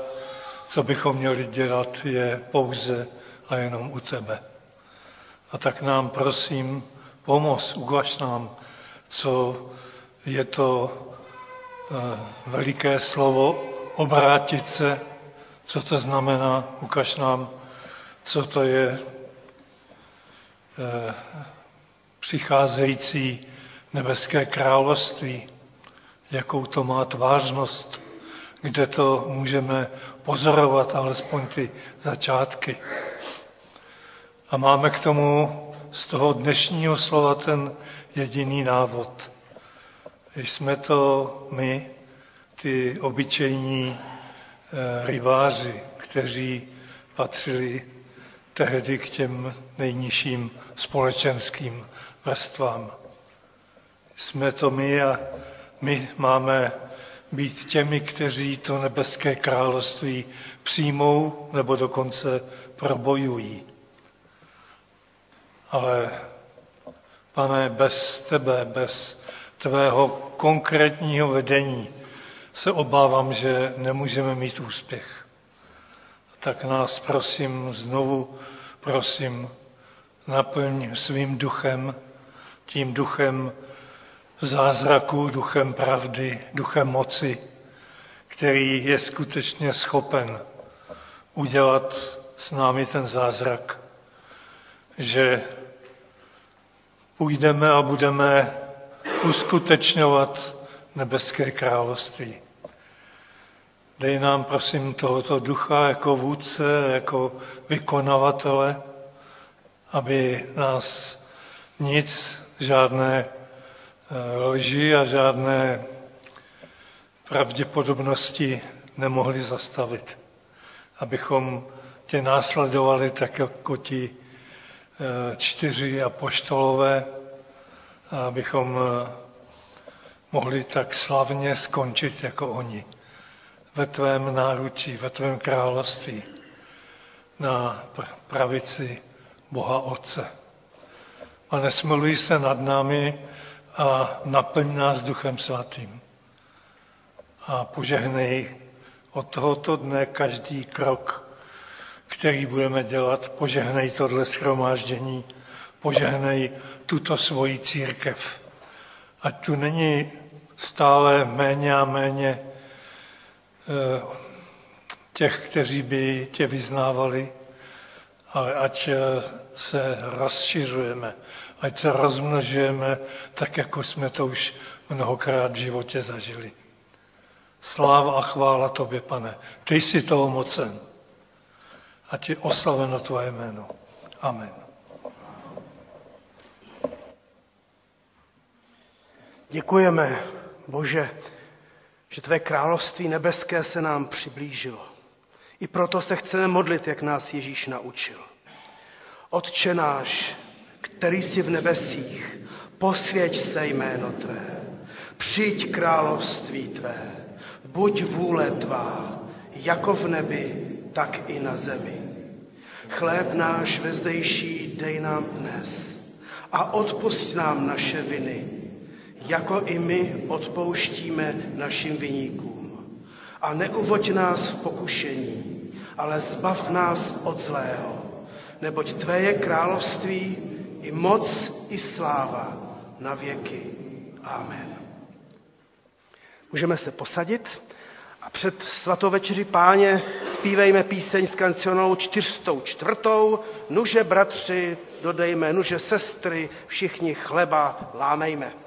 co bychom měli dělat, je pouze a jenom u tebe. A tak nám prosím, pomoz, ukaž nám, co je to eh, veliké slovo obrátit se, co to znamená, ukaž nám, co to je eh, přicházející nebeské království, jakou to má tvářnost, kde to můžeme pozorovat, alespoň ty začátky. A máme k tomu z toho dnešního slova ten jediný návod. Jsme to my, ty obyčejní e, rybáři, kteří patřili tehdy k těm nejnižším společenským vrstvám. Jsme to my a my máme být těmi, kteří to nebeské království přijmou nebo dokonce probojují. Ale pane, bez tebe, bez tvého konkrétního vedení se obávám, že nemůžeme mít úspěch. Tak nás prosím, znovu prosím, naplň svým duchem, tím duchem zázraku, duchem pravdy, duchem moci, který je skutečně schopen udělat s námi ten zázrak, že půjdeme a budeme uskutečňovat nebeské království. Dej nám, prosím, tohoto ducha jako vůdce, jako vykonavatele, aby nás nic, žádné lži a žádné pravděpodobnosti nemohli zastavit. Abychom tě následovali tak jako ti eh, čtyři apoštolové, abychom eh, mohli tak slavně skončit jako oni. Ve tvém náručí, ve tvém království, na pravici Boha Otce. A nesmiluj se nad námi, a naplň nás Duchem Svatým. A požehnej od tohoto dne každý krok, který budeme dělat, požehnej tohle schromáždění, požehnej tuto svoji církev. Ať tu není stále méně a méně eh, těch, kteří by tě vyznávali, ale ať eh, se rozšiřujeme, ať se rozmnožujeme tak, jako jsme to už mnohokrát v životě zažili. Sláva a chvála tobě, pane. Ty jsi toho mocen. A ti oslaveno tvoje jméno. Amen. Děkujeme, Bože, že tvé království nebeské se nám přiblížilo. I proto se chceme modlit, jak nás Ježíš naučil. Otče náš, který jsi v nebesích, posvěť se jméno Tvé, přijď království Tvé, buď vůle Tvá, jako v nebi, tak i na zemi. Chléb náš vezdejší dej nám dnes a odpust nám naše viny, jako i my odpouštíme našim viníkům. A neuvoď nás v pokušení, ale zbav nás od zlého, neboť Tvé je království i moc i sláva na věky. Amen. Můžeme se posadit a před svatou večeři páně zpívejme píseň s kancionou čtyřstou čtvrtou. Nuže bratři, dodejme, nuže sestry, všichni chleba lámejme.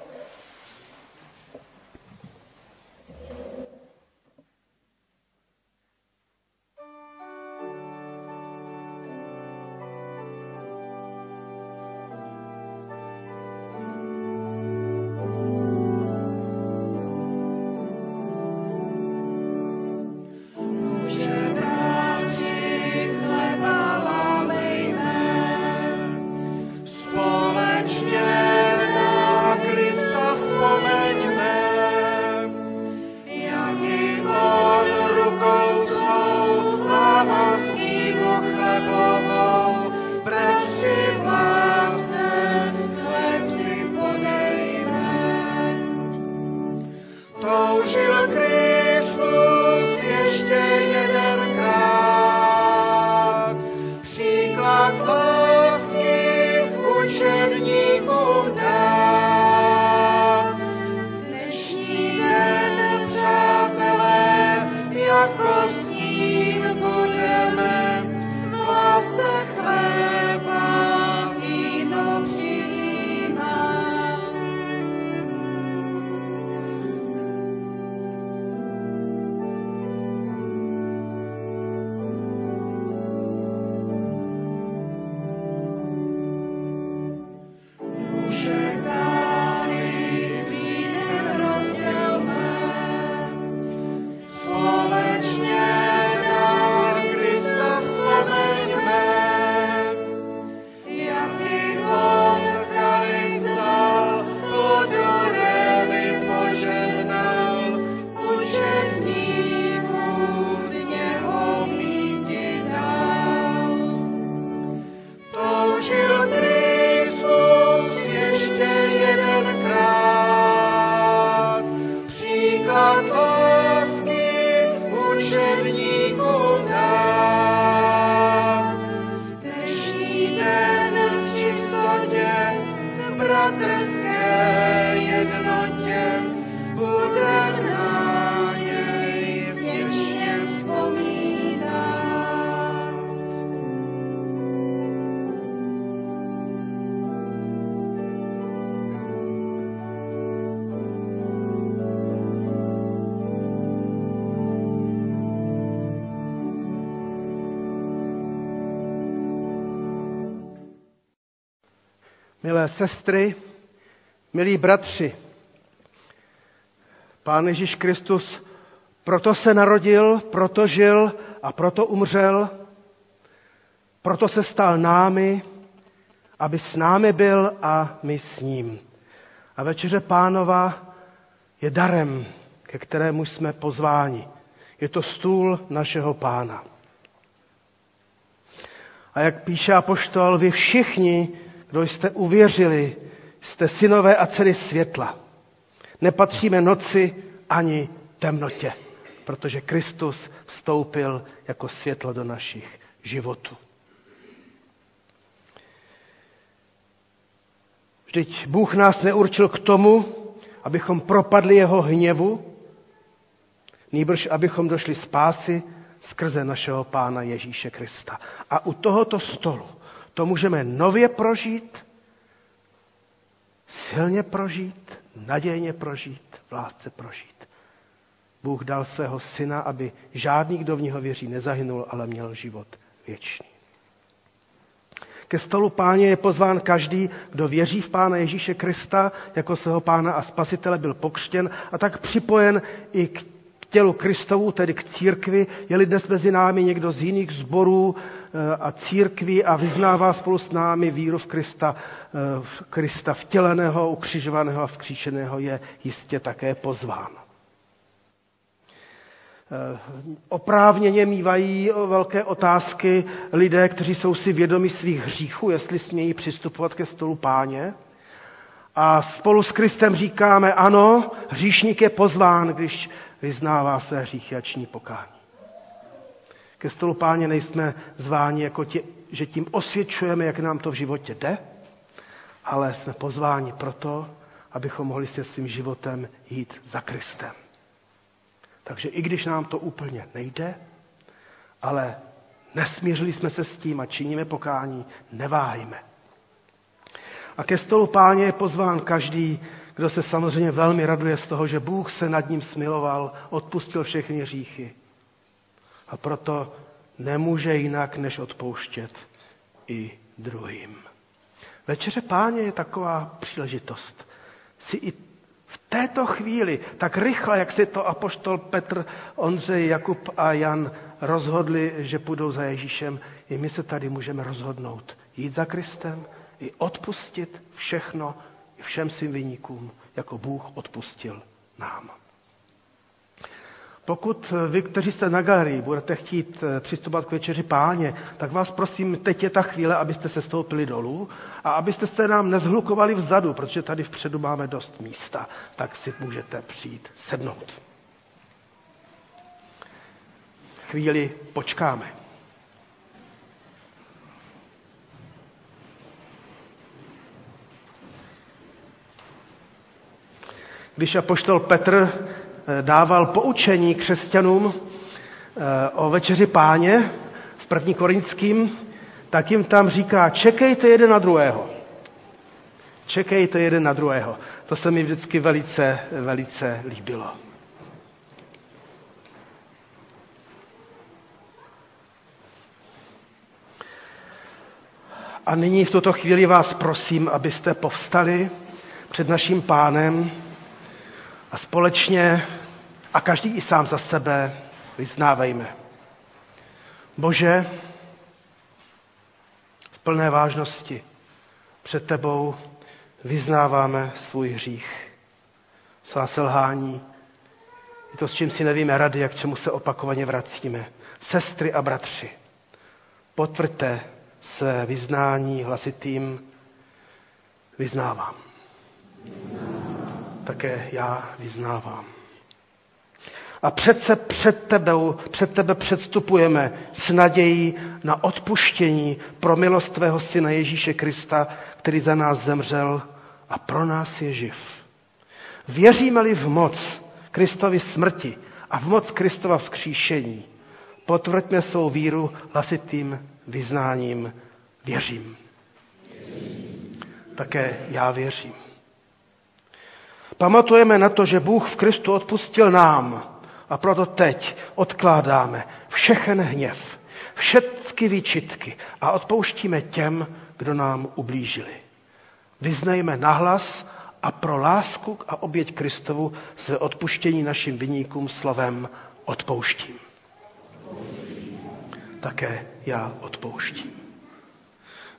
Milé sestry, milí bratři, Pán Ježíš Kristus proto se narodil, proto žil a proto umřel, proto se stal námi, aby s námi byl a my s ním. A večeře pánova je darem, ke kterému jsme pozváni. Je to stůl našeho pána. A jak píše apoštol, vy všichni kdo jste uvěřili, jste synové a dcery světla. Nepatříme noci ani temnotě, protože Kristus vstoupil jako světlo do našich životů. Vždyť Bůh nás neurčil k tomu, abychom propadli jeho hněvu, nýbrž abychom došli spásy skrze našeho Pána Ježíše Krista. A u tohoto stolu to můžeme nově prožít, silně prožít, nadějně prožít, v lásce prožít. Bůh dal svého syna, aby žádný, kdo v něho věří, nezahynul, ale měl život věčný. Ke stolu páně je pozván každý, kdo věří v Pána Ježíše Krista jako svého pána a spasitele, byl pokřtěn a tak připojen i k tělu Kristovu, tedy k církvi. Je-li dnes mezi námi někdo z jiných sborů eh, a církví a vyznává spolu s námi víru v Krista, eh, v Krista vtěleného, ukřižovaného a vzkříšeného, je jistě také pozván. Eh, oprávněně mývají velké otázky lidé, kteří jsou si vědomi svých hříchů, jestli smějí přistupovat ke stolu páně. A spolu s Kristem říkáme, ano, hříšník je pozván, když vyznává své hříchy a ční pokání. Ke stolu páně nejsme zváni, jako tě, že tím osvědčujeme, jak nám to v životě jde, ale jsme pozváni proto, abychom mohli se svým životem jít za Kristem. Takže i když nám to úplně nejde, ale nesmířili jsme se s tím a činíme pokání, neváhejme. A ke stolu páně je pozván každý, kdo se samozřejmě velmi raduje z toho, že Bůh se nad ním smiloval, odpustil všechny hříchy. A proto nemůže jinak, než odpouštět i druhým. Večeře páně je taková příležitost si i v této chvíli, tak rychle, jak si to apoštol Petr, Ondřej, Jakub a Jan rozhodli, že půjdou za Ježíšem, i my se tady můžeme rozhodnout. Jít za Kristem, i odpustit všechno, i všem svým vyníkům, jako Bůh odpustil nám. Pokud vy, kteří jste na galerii, budete chtít eh, přistupovat k večeři páně, tak vás prosím, teď je ta chvíle, abyste se stoupili dolů a abyste se nám nezhlukovali vzadu, protože tady vpředu máme dost místa, tak si můžete přijít sednout. Chvíli počkáme. Když apoštol Petr eh, dával poučení křesťanům eh, o večeři páně v první korinským, tak jim tam říká, čekejte jeden na druhého. Čekejte jeden na druhého. To se mi vždycky velice, velice líbilo. A nyní v tuto chvíli vás prosím, abyste povstali před naším pánem a společně a každý i sám za sebe vyznávejme. Bože, v plné vážnosti před tebou vyznáváme svůj hřích, svá selhání, i to, s čím si nevíme rady, jak čemu se opakovaně vracíme. Sestry a bratři, potvrďte své vyznání hlasitým vyznávám. vyznávám také já vyznávám. A přece před, tebou, před tebe předstupujeme s nadějí na odpuštění pro milost tvého syna Ježíše Krista, který za nás zemřel a pro nás je živ. Věříme-li v moc Kristovy smrti a v moc Kristova vzkříšení, potvrďme svou víru hlasitým vyznáním věřím. Také já věřím. Pamatujeme na to, že Bůh v Kristu odpustil nám a proto teď odkládáme všechen hněv, všechny výčitky a odpouštíme těm, kdo nám ublížili. Vyznejme nahlas a pro lásku a oběť Kristovu své odpuštění našim vyníkům slovem odpouštím. Také já odpouštím.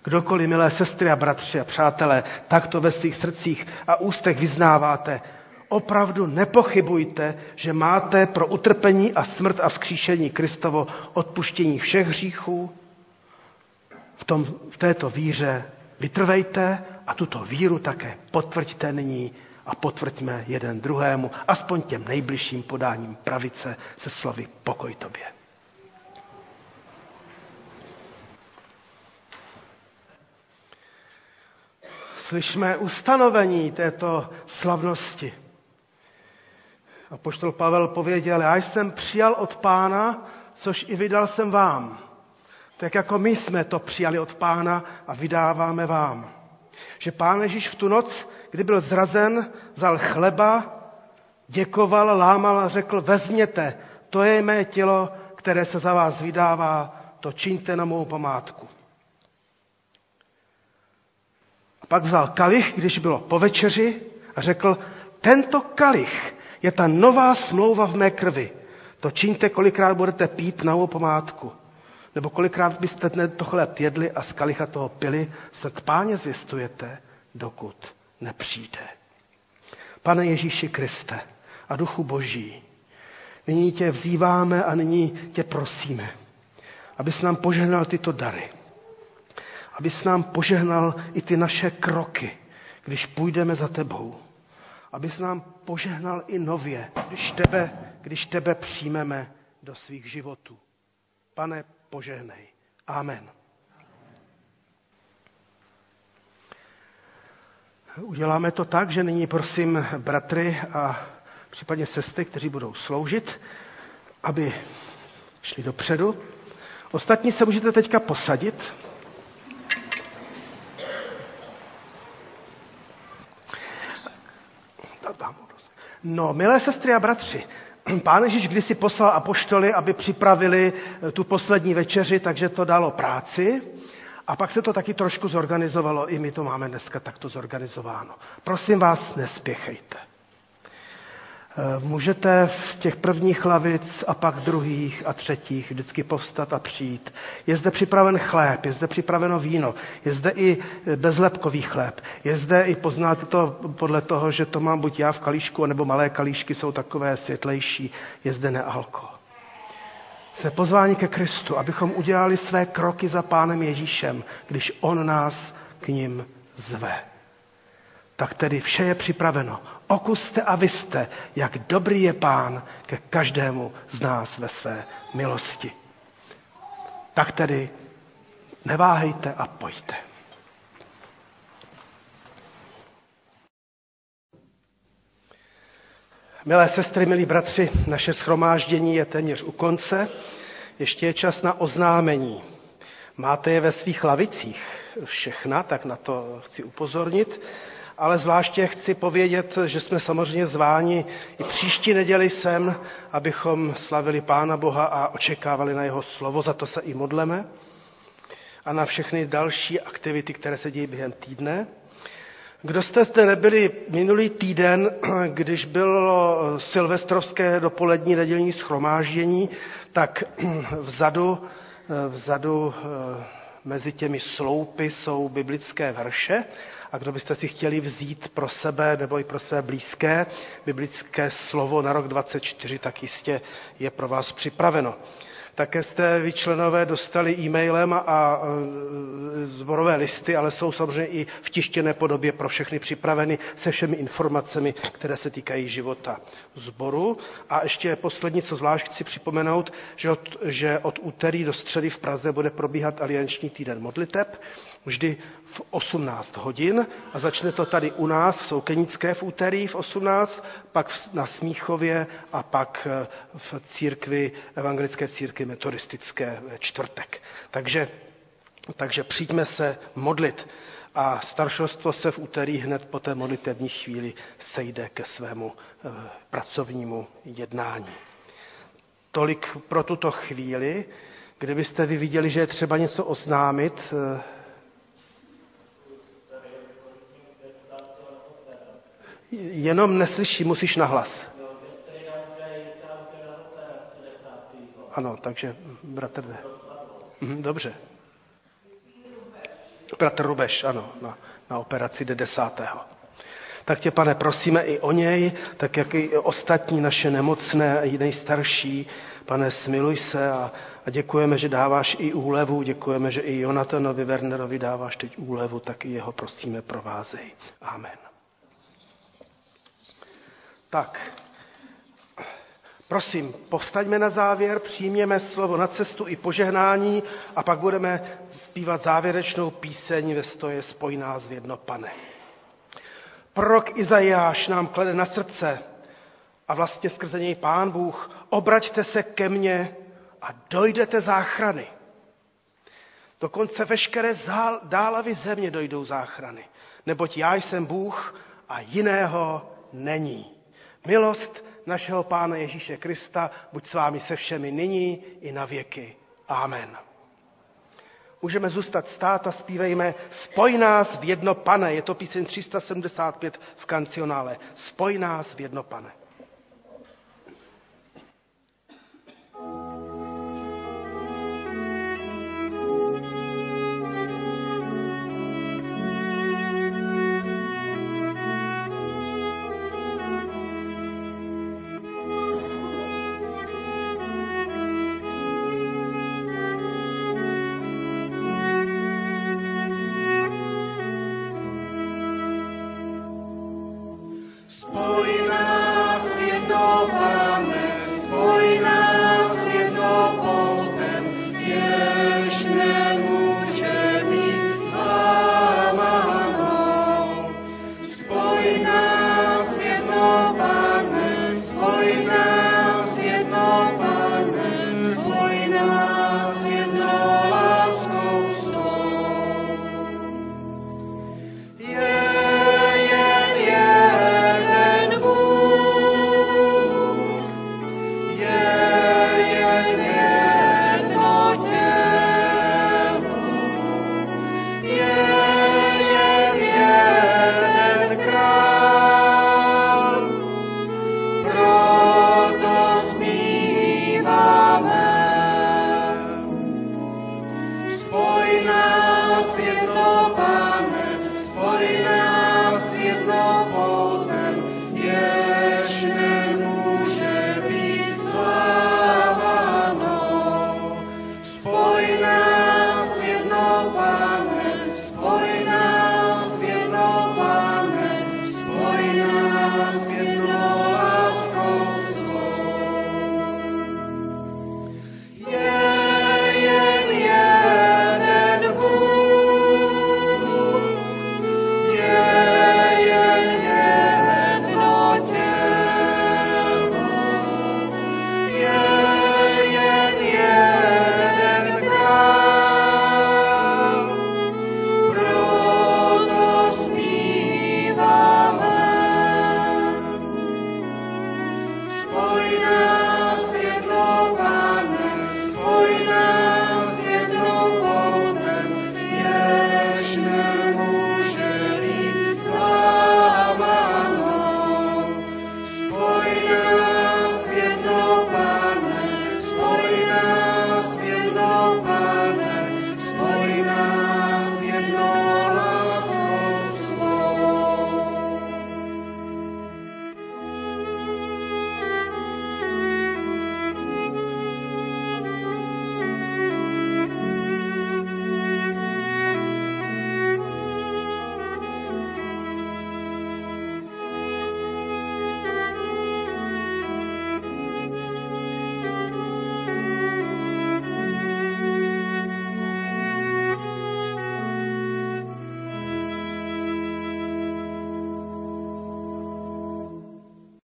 Kdokoliv, milé sestry a bratři a přátelé, takto ve svých srdcích a ústech vyznáváte, opravdu nepochybujte, že máte pro utrpení a smrt a vzkříšení Kristovo odpuštění všech hříchů. V, tom, v této víře vytrvejte a tuto víru také potvrďte nyní a potvrďme jeden druhému, aspoň těm nejbližším podáním pravice se slovy pokoj tobě. Slyšme ustanovení této slavnosti. A poštol Pavel pověděl, já jsem přijal od pána což i vydal jsem vám. Tak jako my jsme to přijali od pána a vydáváme vám. Že pán Ježíš v tu noc, kdy byl zrazen, vzal chleba, děkoval, lámal a řekl, vezměte, to je mé tělo, které se za vás vydává, to čiňte na mou památku. A pak vzal kalich, když bylo po večeři a řekl, tento kalich je ta nová smlouva v mé krvi. To čiňte, kolikrát budete pít na památku. Nebo kolikrát byste to chléb jedli a z kalicha toho pili, se k páně zvěstujete, dokud nepřijde. Pane Ježíši Kriste a Duchu Boží, nyní tě vzýváme a nyní tě prosíme, abys nám požehnal tyto dary. Abys nám požehnal i ty naše kroky, když půjdeme za tebou. Abys nám požehnal i nově, když tebe, když tebe přijmeme do svých životů. Pane, požehnej. Amen. Uděláme to tak, že nyní prosím bratry a případně sestry, kteří budou sloužit, aby šli dopředu. Ostatní se můžete teďka posadit. No, milé sestry a bratři, Pán Ježíš kdysi poslal apoštoly, aby připravili eh, tu poslední večeři, takže to dalo práci. A pak se to taky trošku zorganizovalo. I my to máme dneska takto zorganizováno. Prosím vás, nespěchejte. Eh, můžete z těch prvních lavic a pak druhých a třetích vždycky povstat a přijít. Je zde připraven chléb, je zde připraveno víno, je zde i bezlepkový chléb. Je zde i poznáte to podle toho, že to mám buď já v kalíšku, nebo malé kalíšky jsou takové světlejší. Je zde nealko. Jsme pozváni ke Kristu, abychom udělali své kroky za Pánem Ježíšem, když On nás k ním zve tak tedy vše je připraveno. Okuste a vyste, jak dobrý je pán ke každému z nás ve své milosti. Tak tedy neváhejte a pojďte. Milé sestry, milí bratři, naše schromáždění je téměř u konce. Ještě je čas na oznámení. Máte je ve svých lavicích všechna, tak na to chci upozornit ale zvláště chci povědět, že jsme samozřejmě zváni i příští neděli sem, abychom slavili Pána Boha a očekávali na jeho slovo, za to se i modleme a na všechny další aktivity, které se dějí během týdne. Kdo jste zde nebyli minulý týden, když bylo silvestrovské dopolední nedělní schromáždění, tak vzadu, vzadu eh, mezi těmi sloupy jsou biblické verše a kdo byste si chtěli vzít pro sebe nebo i pro své blízké biblické slovo na rok 24, tak jistě je pro vás připraveno. Také jste vy členové dostali e-mailem a zborové listy, ale jsou samozřejmě i v tištěné podobě pro všechny připraveny se všemi informacemi, které se týkají života zboru. A ještě poslední, co zvlášť chci připomenout, že od, že od úterý do středy v Praze bude probíhat alianční týden modliteb vždy v 18 hodin a začne to tady u nás v Soukenické v úterý v 18, pak na Smíchově a pak eh, v církvi, evangelické církvi metodistické čtvrtek. Takže, takže přijďme se modlit a staršostvo se v úterý hned po té modlitevní chvíli sejde ke svému eh, pracovnímu jednání. Tolik pro tuto chvíli. Kdybyste vy viděli, že je třeba něco oznámit, Jenom neslyší, musíš nahlas. Ano, takže bratr jde. Mhm, dobře. Bratr Rubeš, ano, na, na operaci jde desátého. Tak tě, pane, prosíme i o něj, tak jak i ostatní naše nemocné a i nejstarší. Pane, smiluj se a, a děkujeme, že dáváš i úlevu, děkujeme, že i Jonatanovi Wernerovi dáváš teď úlevu, tak i jeho prosíme provázej. Amen. Tak, prosím, povstaňme na závěr, přijměme slovo na cestu i požehnání a pak budeme zpívat závěrečnou píseň ve stoje Spoj nás v jedno, pane. Prorok Izajáš nám klade na srdce a vlastně skrze něj Pán Bůh, obraťte se ke mně a dojdete záchrany. Dokonce veškeré dálavy země dojdou záchrany, neboť já jsem Bůh a jiného není. Milost našeho Pána Ježíše Krista buď s vámi se všemi nyní i na věky. Amen. Můžeme zůstat stát a zpívejme Spoj nás v jedno pane. Je to píseň 375 v kancionále. Spoj nás v jedno pane.